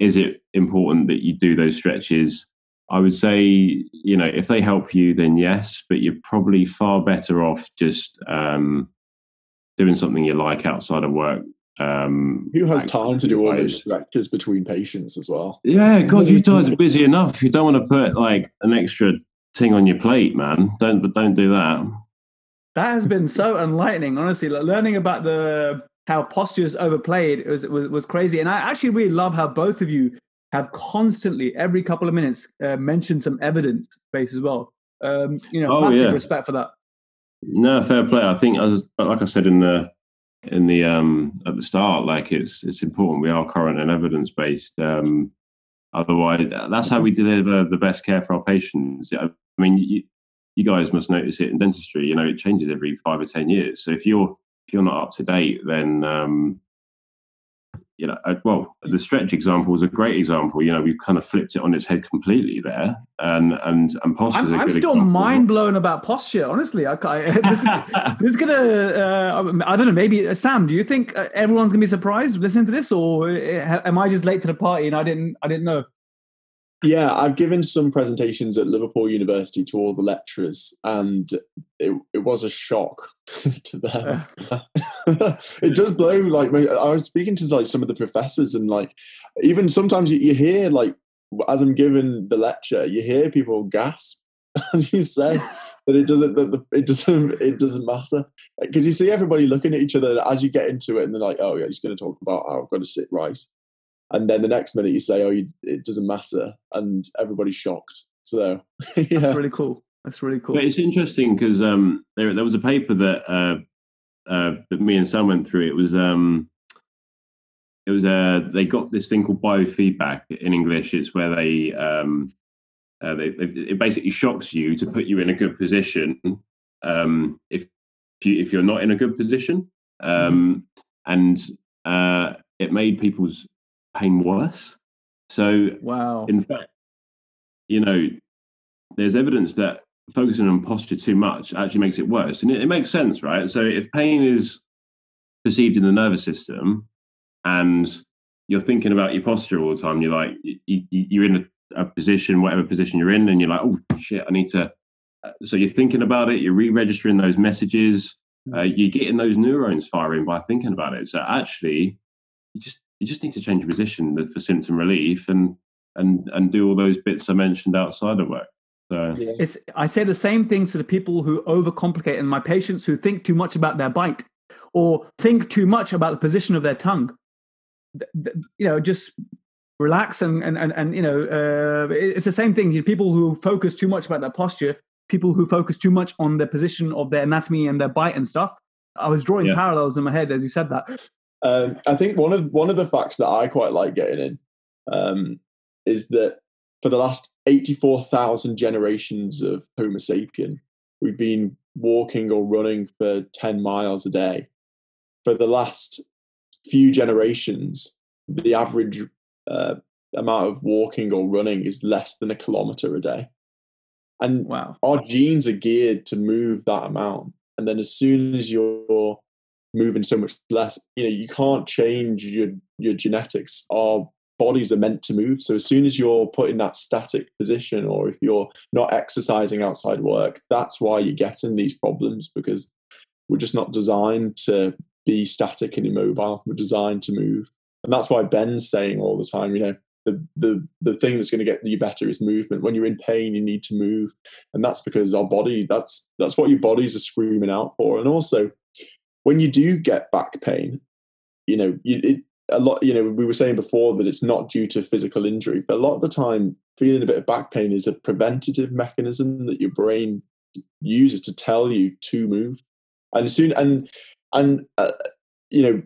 Speaker 2: is it important that you do those stretches I would say, you know, if they help you, then yes, but you're probably far better off just um, doing something you like outside of work. Um,
Speaker 5: Who has time to do all those stretches between patients as well?
Speaker 2: Yeah, God, you guys are busy enough. You don't want to put like an extra thing on your plate, man. Don't, but don't do that.
Speaker 4: That has been so enlightening, honestly. Like learning about the how posture is overplayed was, was was crazy, and I actually really love how both of you have constantly, every couple of minutes, uh, mentioned some evidence base as well. Um, you know, oh, massive yeah. respect for that.
Speaker 2: No, fair play. I think, as like I said in the in the um at the start, like it's it's important we are current and evidence based. Um, otherwise, that's how we deliver the best care for our patients. I mean, you, you guys must notice it in dentistry. You know, it changes every five or ten years. So if you're if you're not up to date, then um, you know, uh, well, the stretch example was a great example. You know, we've kind of flipped it on its head completely there, and and and posture. I'm,
Speaker 4: I'm still
Speaker 2: example.
Speaker 4: mind blown about posture. Honestly, I, I this, this is gonna. Uh, I don't know. Maybe uh, Sam, do you think uh, everyone's gonna be surprised listening to this, or am I just late to the party and I didn't I didn't know?
Speaker 5: Yeah, I've given some presentations at Liverpool University to all the lecturers, and it, it was a shock to them. it does blow. Like I was speaking to like some of the professors, and like even sometimes you, you hear like as I'm giving the lecture, you hear people gasp as you say. but it doesn't. The, it doesn't. It doesn't matter because you see everybody looking at each other as you get into it, and they're like, "Oh yeah, he's going to talk about how I've got to sit right." And then the next minute you say, "Oh, you, it doesn't matter," and everybody's shocked. So
Speaker 4: yeah. that's really cool. That's really cool.
Speaker 2: But it's interesting because um, there there was a paper that uh, uh, that me and Sam went through. It was um, it was uh, they got this thing called biofeedback in English. It's where they um, uh, they, they, it basically shocks you to put you in a good position um, if you, if you're not in a good position, um, mm-hmm. and uh, it made people's pain worse. So,
Speaker 4: wow.
Speaker 2: In fact, you know, there's evidence that focusing on posture too much actually makes it worse, and it, it makes sense, right? So, if pain is perceived in the nervous system, and you're thinking about your posture all the time, you're like you, you're in a, a position, whatever position you're in, and you're like, oh shit, I need to. Uh, so you're thinking about it, you're re-registering those messages, uh, you're getting those neurons firing by thinking about it. So actually, you just you just need to change your position for symptom relief and and and do all those bits I mentioned outside of work. So
Speaker 4: it's I say the same thing to the people who overcomplicate and my patients who think too much about their bite or think too much about the position of their tongue. You know, just relax and and and, and you know, uh, it's the same thing. People who focus too much about their posture, people who focus too much on the position of their anatomy and their bite and stuff. I was drawing yeah. parallels in my head as you said that.
Speaker 5: Um, I think one of one of the facts that I quite like getting in um, is that for the last eighty four thousand generations of Homo sapien, we've been walking or running for ten miles a day. For the last few generations, the average uh, amount of walking or running is less than a kilometer a day. And
Speaker 4: wow.
Speaker 5: our genes are geared to move that amount. And then as soon as you're moving so much less. You know, you can't change your your genetics. Our bodies are meant to move. So as soon as you're put in that static position, or if you're not exercising outside work, that's why you're getting these problems because we're just not designed to be static and immobile. We're designed to move, and that's why Ben's saying all the time, you know. The, the the thing that's going to get you better is movement. When you're in pain, you need to move, and that's because our body that's that's what your bodies are screaming out for. And also, when you do get back pain, you know, you, it, a lot, you know, we were saying before that it's not due to physical injury, but a lot of the time, feeling a bit of back pain is a preventative mechanism that your brain uses to tell you to move. And soon, and and uh, you know,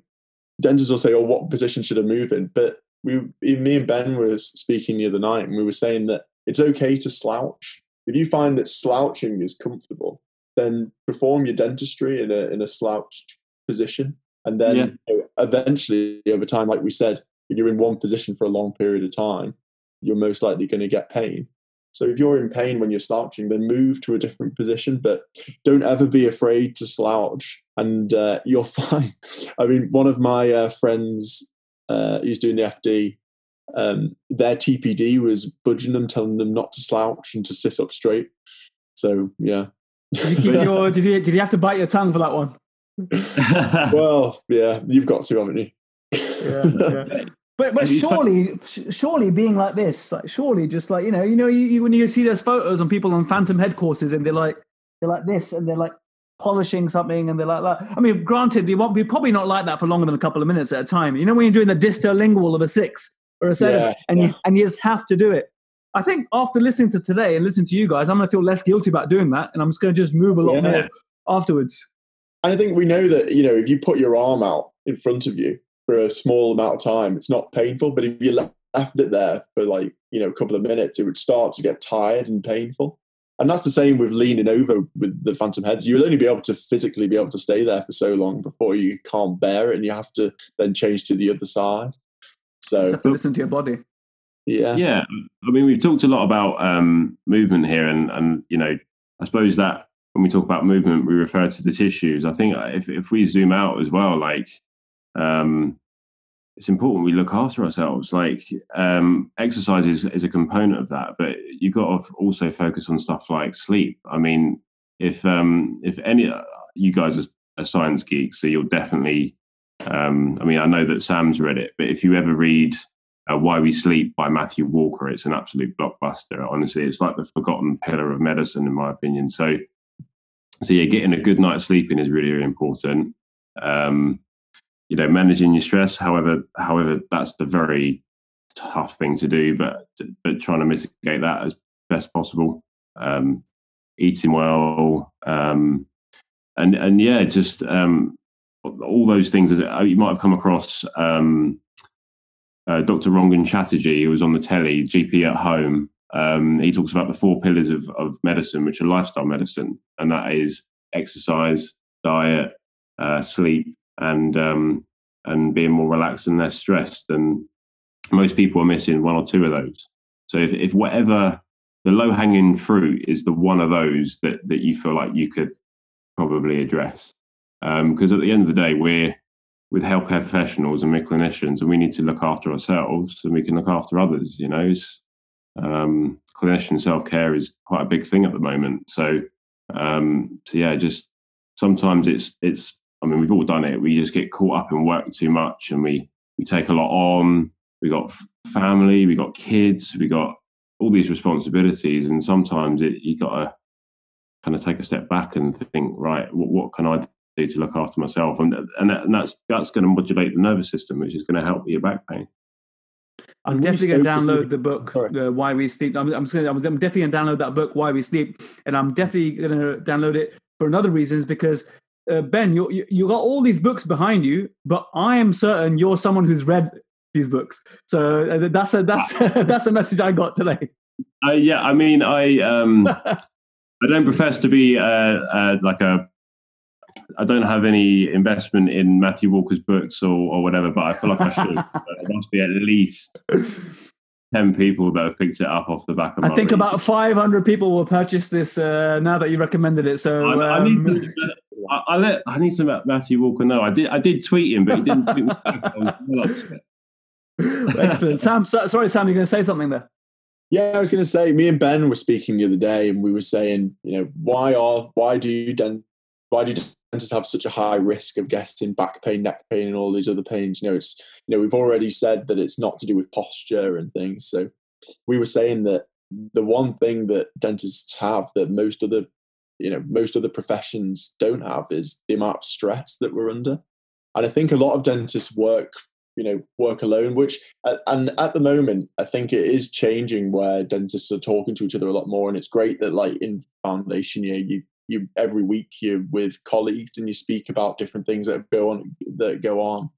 Speaker 5: dentists will say, "Oh, what position should I move in?" But we, me and Ben were speaking the other night, and we were saying that it's okay to slouch. If you find that slouching is comfortable, then perform your dentistry in a in a slouched position, and then yeah. you know, eventually over time, like we said, if you're in one position for a long period of time, you're most likely going to get pain. So if you're in pain when you're slouching, then move to a different position, but don't ever be afraid to slouch, and uh, you're fine. I mean, one of my uh, friends, uh, who's doing the FD, um, their TPD was budging them, telling them not to slouch and to sit up straight. So yeah,
Speaker 4: did you, keep your, did, you, did you have to bite your tongue for that one?
Speaker 5: well, yeah, you've got to, haven't you?
Speaker 4: yeah, yeah. But but surely surely being like this, like surely just like you know you know you, you, when you see those photos on people on Phantom head courses and they're like they're like this and they're like polishing something and they're like that. I mean, granted, they won't be probably not like that for longer than a couple of minutes at a time. You know when you're doing the distolingual of a six or a seven, yeah, and yeah. you and you just have to do it. I think after listening to today and listening to you guys, I'm going to feel less guilty about doing that, and I'm just going to just move a lot yeah. more afterwards.
Speaker 5: And I think we know that you know if you put your arm out in front of you for a small amount of time, it's not painful. But if you left it there for like you know a couple of minutes, it would start to get tired and painful. And that's the same with leaning over with the phantom heads. You'll only be able to physically be able to stay there for so long before you can't bear it, and you have to then change to the other side. So
Speaker 4: you have to listen to your body.
Speaker 5: Yeah.
Speaker 2: Yeah. I mean, we've talked a lot about um, movement here, and and you know, I suppose that when we talk about movement, we refer to the tissues. I think if if we zoom out as well, like um, it's important we look after ourselves. Like um, exercise is, is a component of that, but you've got to also focus on stuff like sleep. I mean, if um, if any you guys are, are science geeks, so you'll definitely. Um, I mean, I know that Sam's read it, but if you ever read uh, Why We Sleep by Matthew Walker. It's an absolute blockbuster. Honestly, it's like the forgotten pillar of medicine, in my opinion. So, so yeah, getting a good night's sleeping is really, really important. Um, you know, managing your stress. However, however, that's the very tough thing to do, but but trying to mitigate that as best possible. Um, eating well, um, and and yeah, just um, all those things. As you might have come across um, uh, Dr. Rangan Chatterjee, who was on the telly, GP at home. Um, he talks about the four pillars of, of medicine, which are lifestyle medicine, and that is exercise, diet, uh, sleep, and um, and being more relaxed and less stressed. And most people are missing one or two of those. So if, if whatever the low hanging fruit is the one of those that that you feel like you could probably address, because um, at the end of the day, we're with healthcare professionals and we're clinicians, and we need to look after ourselves, and we can look after others. You know, um, clinician self care is quite a big thing at the moment. So, um, so yeah, just sometimes it's it's. I mean, we've all done it. We just get caught up in work too much, and we we take a lot on. We got family, we got kids, we got all these responsibilities, and sometimes it, you got to kind of take a step back and think, right, what, what can I do to look after myself? And and, that, and that's that's going to modulate the nervous system, which is going to help with your back pain.
Speaker 4: I'm definitely going to download the book, uh, Why We Sleep. I'm, I'm, gonna, I'm definitely going to download that book, Why We Sleep, and I'm definitely going to download it for another reasons because uh, Ben, you, you you got all these books behind you, but I am certain you're someone who's read these books. So uh, that's a that's that's a message I got today.
Speaker 2: Uh, yeah, I mean, I um, I don't profess to be uh, uh, like a. I don't have any investment in Matthew Walker's books or, or whatever, but I feel like I should. there must be at least ten people that have picked it up off the back of.
Speaker 4: I think about five hundred people will purchase this uh, now that you recommended it. So I, I
Speaker 2: um... need to, I, I, let I need to let Matthew Walker know. I did I did tweet him, but he didn't tweet me.
Speaker 4: Excellent, Sam. So, sorry, Sam, you're going to say something there.
Speaker 5: Yeah, I was going to say, me and Ben were speaking the other day, and we were saying, you know, why are why do you dent, why do dentists have such a high risk of getting back pain, neck pain, and all these other pains? You know, it's you know we've already said that it's not to do with posture and things. So we were saying that the one thing that dentists have that most other you know most other professions don't have is the amount of stress that we're under. And I think a lot of dentists work you know work alone which and at the moment i think it is changing where dentists are talking to each other a lot more and it's great that like in foundation year you you every week you're with colleagues and you speak about different things that go on that go on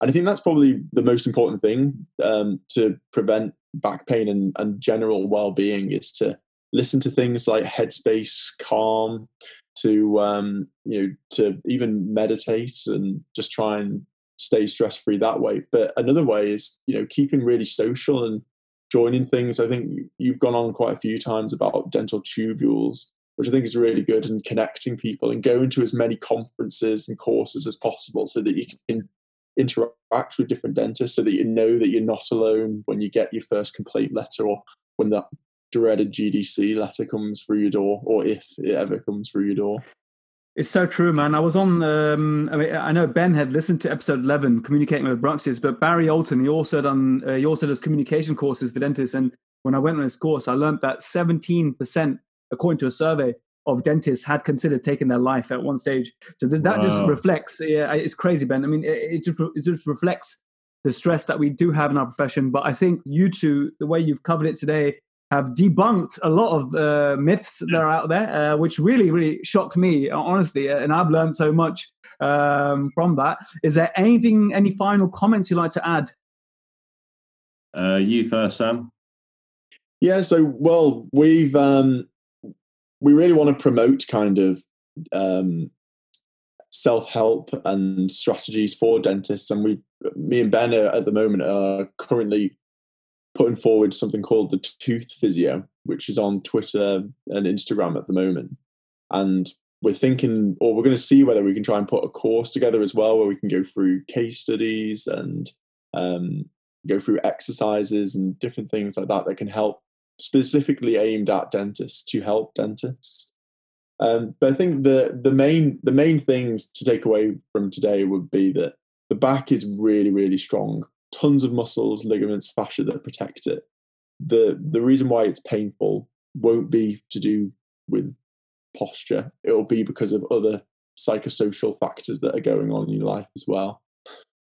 Speaker 5: and i think that's probably the most important thing um, to prevent back pain and, and general well-being is to listen to things like headspace calm to um, you know to even meditate and just try and stay stress free that way. But another way is, you know, keeping really social and joining things. I think you've gone on quite a few times about dental tubules, which I think is really good, and connecting people and going to as many conferences and courses as possible so that you can interact with different dentists so that you know that you're not alone when you get your first complaint letter or when that dreaded GDC letter comes through your door or if it ever comes through your door.
Speaker 4: It's so true, man. I was on. Um, I mean, I know Ben had listened to episode eleven, communicating with Bruxes, but Barry Oulton, he also done. Uh, he also does communication courses for dentists. And when I went on his course, I learned that seventeen percent, according to a survey, of dentists had considered taking their life at one stage. So that wow. just reflects. Yeah, it's crazy, Ben. I mean, it, it, just, it just reflects the stress that we do have in our profession. But I think you two, the way you've covered it today, have debunked a lot of uh, myths that are out there, uh, which really, really shocked me, honestly. And I've learned so much um, from that. Is there anything, any final comments you'd like to add?
Speaker 2: Uh, you first, Sam.
Speaker 5: Yeah. So, well, we've um, we really want to promote kind of um, self help and strategies for dentists, and we, me and Ben, are, at the moment, are currently putting forward something called the Tooth Physio, which is on Twitter and Instagram at the moment. And we're thinking, or we're going to see whether we can try and put a course together as well, where we can go through case studies and um, go through exercises and different things like that that can help specifically aimed at dentists to help dentists. Um, but I think the the main the main things to take away from today would be that the back is really really strong tons of muscles, ligaments, fascia that protect it. The the reason why it's painful won't be to do with posture. It'll be because of other psychosocial factors that are going on in your life as well.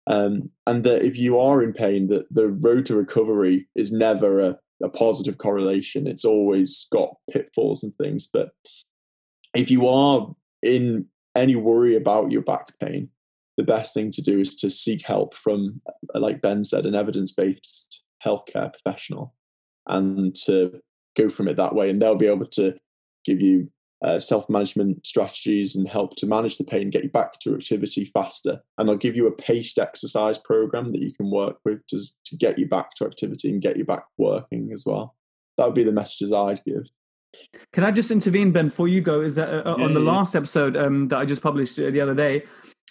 Speaker 5: Um, and that if you are in pain, that the road to recovery is never a, a positive correlation. It's always got pitfalls and things. But if you are in any worry about your back pain, the best thing to do is to seek help from, uh, like Ben said, an evidence based healthcare professional and to go from it that way. And they'll be able to give you uh, self management strategies and help to manage the pain, get you back to activity faster. And I'll give you a paced exercise program that you can work with to, to get you back to activity and get you back working as well. That would be the messages I'd give.
Speaker 4: Can I just intervene, Ben, before you go? Is that uh, yeah, on the yeah. last episode um, that I just published the other day?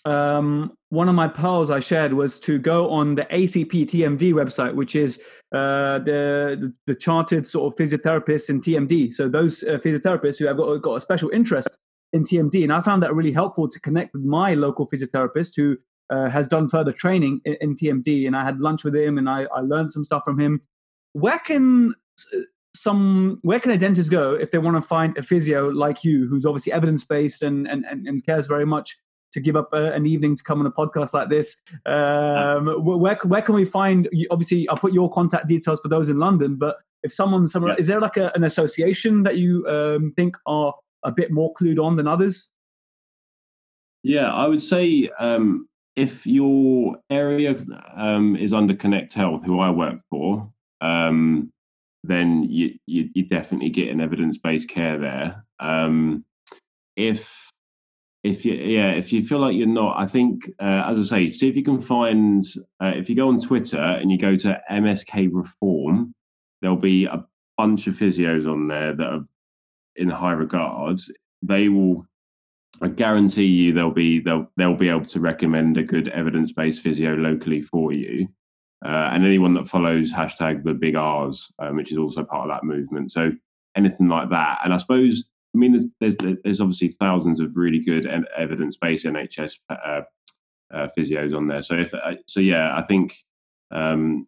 Speaker 4: Um, one of my pearls I shared was to go on the ACP TMD website, which is uh, the, the, chartered sort of physiotherapists in TMD. So those uh, physiotherapists who have got, got a special interest in TMD, and I found that really helpful to connect with my local physiotherapist who uh, has done further training in, in, TMD, and I had lunch with him and I, I learned some stuff from him. Where can some where can a dentist go if they want to find a physio like you, who's obviously evidence based and, and and cares very much to give up a, an evening to come on a podcast like this. Um, where where can we find? Obviously, I'll put your contact details for those in London. But if someone somewhere, yeah. is there like a, an association that you um, think are a bit more clued on than others?
Speaker 2: Yeah, I would say um, if your area um, is under Connect Health, who I work for, um, then you, you, you definitely get an evidence based care there. Um, if if you yeah if you feel like you're not i think uh, as i say see if you can find uh, if you go on twitter and you go to msk reform there'll be a bunch of physios on there that are in high regard. They will i guarantee you they'll be they'll they'll be able to recommend a good evidence-based physio locally for you. Uh, and anyone that follows hashtag the big r's um, which is also part of that movement. So anything like that. And i suppose I mean, there's, there's, there's obviously thousands of really good evidence-based NHS uh, uh, physios on there. So if uh, so, yeah, I think um,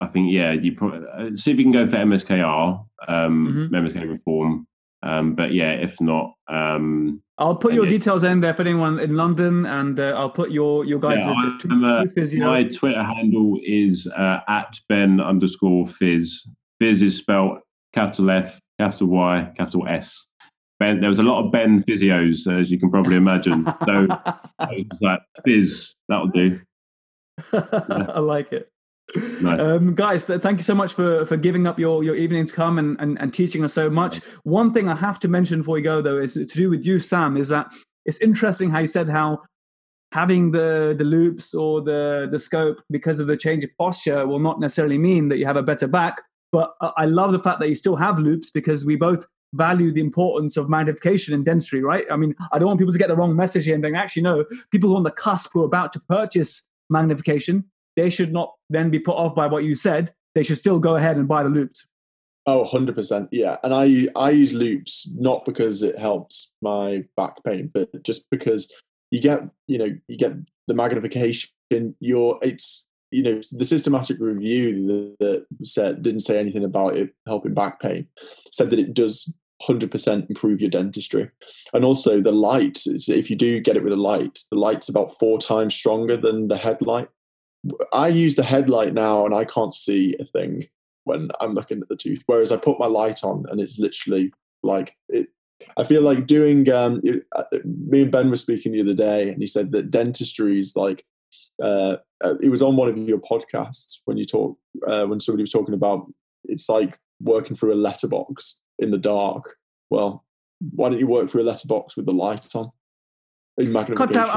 Speaker 2: I think yeah, you probably uh, see if you can go for MSKR, um, mm-hmm. MSK reform. Um, but yeah, if not, um,
Speaker 4: I'll put your details in there for anyone in London, and uh, I'll put your your guys. Yeah,
Speaker 2: physio. My Twitter handle is uh, at Ben underscore Fizz. Fizz is spelled capital F capital Y, capital S. Ben, there was a lot of Ben physios, as you can probably imagine. So was like, fizz, that'll do.
Speaker 4: Yeah. I like it. Nice. Um, guys, thank you so much for, for giving up your, your evening to come and, and, and teaching us so much. One thing I have to mention before we go, though, is to do with you, Sam, is that it's interesting how you said how having the, the loupes or the, the scope because of the change of posture will not necessarily mean that you have a better back. But I love the fact that you still have loupes because we both value the importance of magnification and dentistry, right? I mean, I don't want people to get the wrong message here and think, actually, no, people who are on the cusp who are about to purchase magnification, they should not then be put off by what you said. They should still go ahead and buy the loupes.
Speaker 5: Oh, 100%. Yeah. And I, I use loupes not because it helps my back pain, but just because you get, you know, you get the magnification, you're, it's, you know the systematic review that, said didn't say anything about it helping back pain said that it does 100% improve your dentistry and also the light if you do get it with a light the light's about four times stronger than the headlight i use the headlight now and i can't see a thing when i'm looking at the tooth whereas i put my light on and it's literally like it I feel like doing. Um, it, uh, me and Ben were speaking the other day, and he said that dentistry is like uh, uh, it was on one of your podcasts when you talk uh, when somebody was talking about it's like working through a letterbox in the dark. Well, why don't you work through a letterbox with the light on?
Speaker 4: Cut down,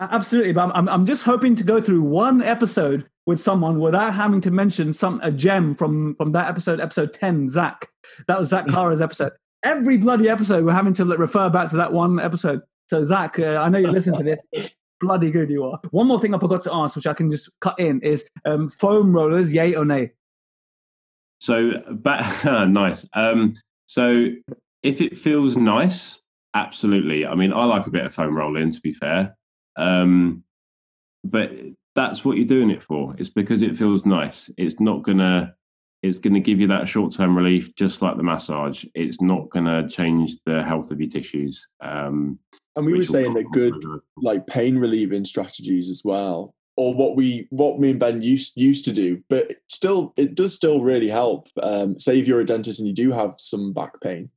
Speaker 4: absolutely. But I'm, I'm just hoping to go through one episode with someone without having to mention some a gem from from that episode, episode ten, Zach. That was Zach Kara's episode. Every bloody episode, we're having to refer back to that one episode. So Zach, uh, I know you listen to this bloody good you are. One more thing I forgot to ask, which I can just cut in, is um, foam rollers, yay or nay?
Speaker 2: So, but, nice. Um, so, if it feels nice, absolutely. I mean, I like a bit of foam rolling, to be fair. Um, but that's what you're doing it for. It's because it feels nice. It's not gonna it's going to give you that short term relief, just like the massage. It's not going to change the health of your tissues. Um,
Speaker 5: and we were saying that good, like pain relieving strategies as well, or what we, what me and Ben used used to do, but still, it does still really help. Um, say if you're a dentist and you do have some back pain,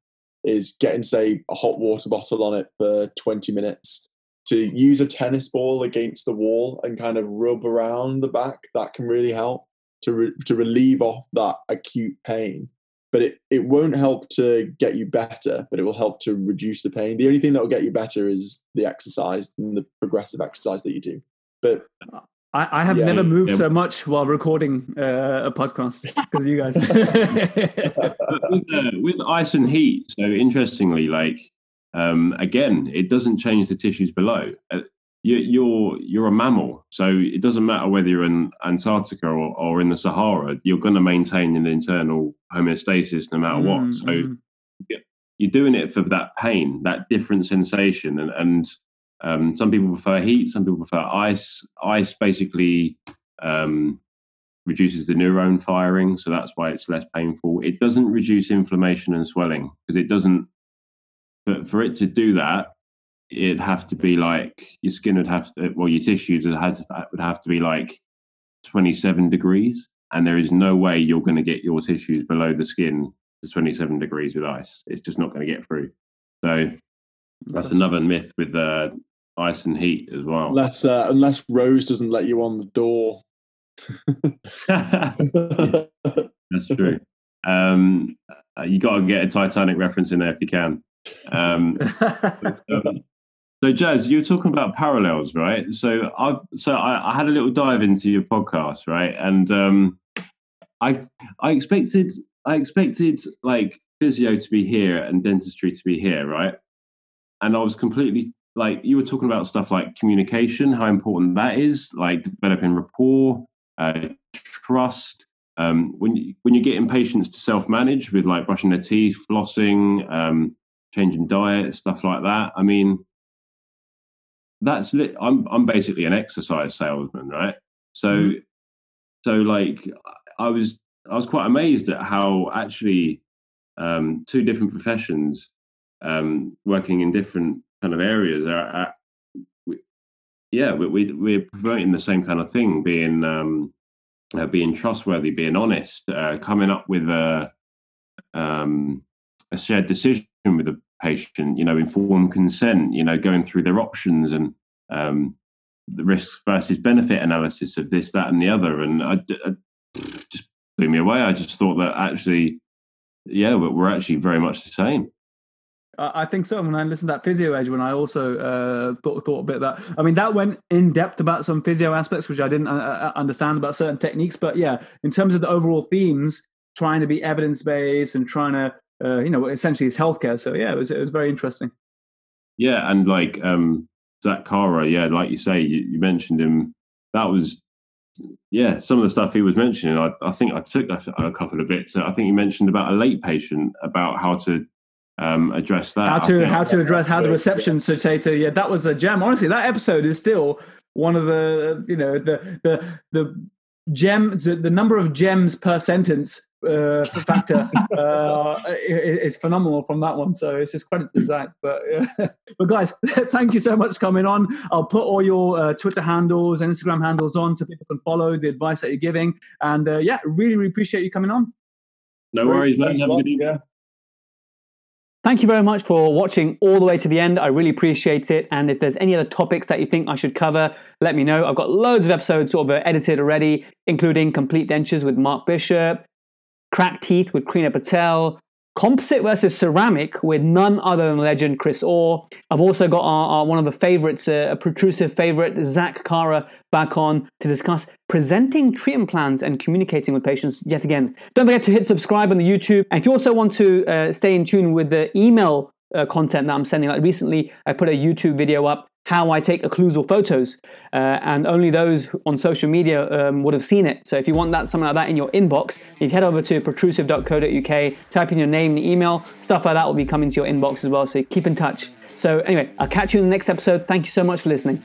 Speaker 5: is getting say a hot water bottle on it for 20 minutes to use a tennis ball against the wall and kind of rub around the back. That can really help to re- to relieve off that acute pain. But it, it won't help to get you better, but it will help to reduce the pain. The only thing that will get you better is the exercise and the progressive exercise that you do. But
Speaker 4: I, I have yeah, never moved yeah. so much while recording uh, a podcast because you guys.
Speaker 2: with, uh, with ice and heat, so interestingly, like um, again, it doesn't change the tissues below. Uh, you, are you're a mammal, so it doesn't matter whether you're in Antarctica or, or in the Sahara. You're going to maintain an internal homeostasis no matter mm, what. So you're doing it for that pain, that different sensation, and and um, some people prefer heat, some people prefer ice. Ice basically um, reduces the neuron firing, so that's why it's less painful. It doesn't reduce inflammation and swelling because it doesn't. But for it to do that, it'd have to be like your skin would have to, well, your tissues would have, would have to be like 27 degrees. And there is no way you're going to get your tissues below the skin to 27 degrees with ice. It's just not going to get through. So that's another myth with uh, ice and heat as well.
Speaker 5: Unless, uh, unless Rose doesn't let you on the door.
Speaker 2: that's true. Um, uh, you got to get a Titanic reference in there if you can. Um, but, um, so, Jaz, you were talking about parallels, right? So, I've so I, I had a little dive into your podcast, right? And um, I I expected I expected like physio to be here and dentistry to be here, right? And I was completely like you were talking about stuff like communication, how important that is, like developing rapport, uh, trust. Um, when you, when you're getting patients to self manage with like brushing their teeth, flossing, um, changing diet, stuff like that. I mean that's lit. I'm I'm basically an exercise salesman, right? So mm-hmm. so like I was I was quite amazed at how actually um, two different professions um, working in different kind of areas are, are we, yeah we, we we're promoting the same kind of thing being um, uh, being trustworthy being honest uh, coming up with a um, a shared decision with the patient, you know, informed consent, you know, going through their options and um, the risk versus benefit analysis of this, that, and the other. And I, I just blew me away. I just thought that actually, yeah, we're actually very much the same.
Speaker 4: I think so. When I listened to that physio edge, when I also uh, thought thought a bit that. I mean, that went in depth about some physio aspects, which I didn't uh, uh, understand about certain techniques. But yeah, in terms of the overall themes, trying to be evidence based and trying to uh, you know, essentially it's healthcare. So yeah, it was it was very interesting.
Speaker 2: Yeah, and like um, Zach Kara, yeah, like you say, you, you, mentioned him. That was yeah, some of the stuff he was mentioning. I, I think I took a, a couple of bits. I think you mentioned about a late patient, about how to um, address that.
Speaker 4: How to how to address how the reception yeah. so to yeah, that was a gem. Honestly, that episode is still one of the you know the the the gems the, the number of gems per sentence uh, factor uh, is phenomenal from that one. So it's just credit to Zach. But uh, but guys, thank you so much for coming on. I'll put all your uh, Twitter handles and Instagram handles on so people can follow the advice that you're giving. And uh, yeah, really, really appreciate you coming on.
Speaker 2: No worries, man. Have a good evening.
Speaker 7: Thank you very much for watching all the way to the end. I really appreciate it. And if there's any other topics that you think I should cover, let me know. I've got loads of episodes sort of edited already, including Complete Dentures with Mark Bishop, Cracked Teeth with Krina Patel, Composite versus Ceramic with none other than legend Chris Orr. I've also got our, our one of the favorites, uh, a protrusive favorite, Zach Kara, back on to discuss presenting treatment plans and communicating with patients yet again. Don't forget to hit subscribe on the YouTube. And if you also want to uh, stay in tune with the email uh, content that I'm sending, like recently I put a YouTube video up how I take occlusal photos, uh, and only those on social media um, would have seen it. So if you want that something like that in your inbox, if you head over to protrusive.co.uk, type in your name and email, stuff like that will be coming to your inbox as well. So keep in touch. So anyway, I'll catch you in the next episode. Thank you so much for listening.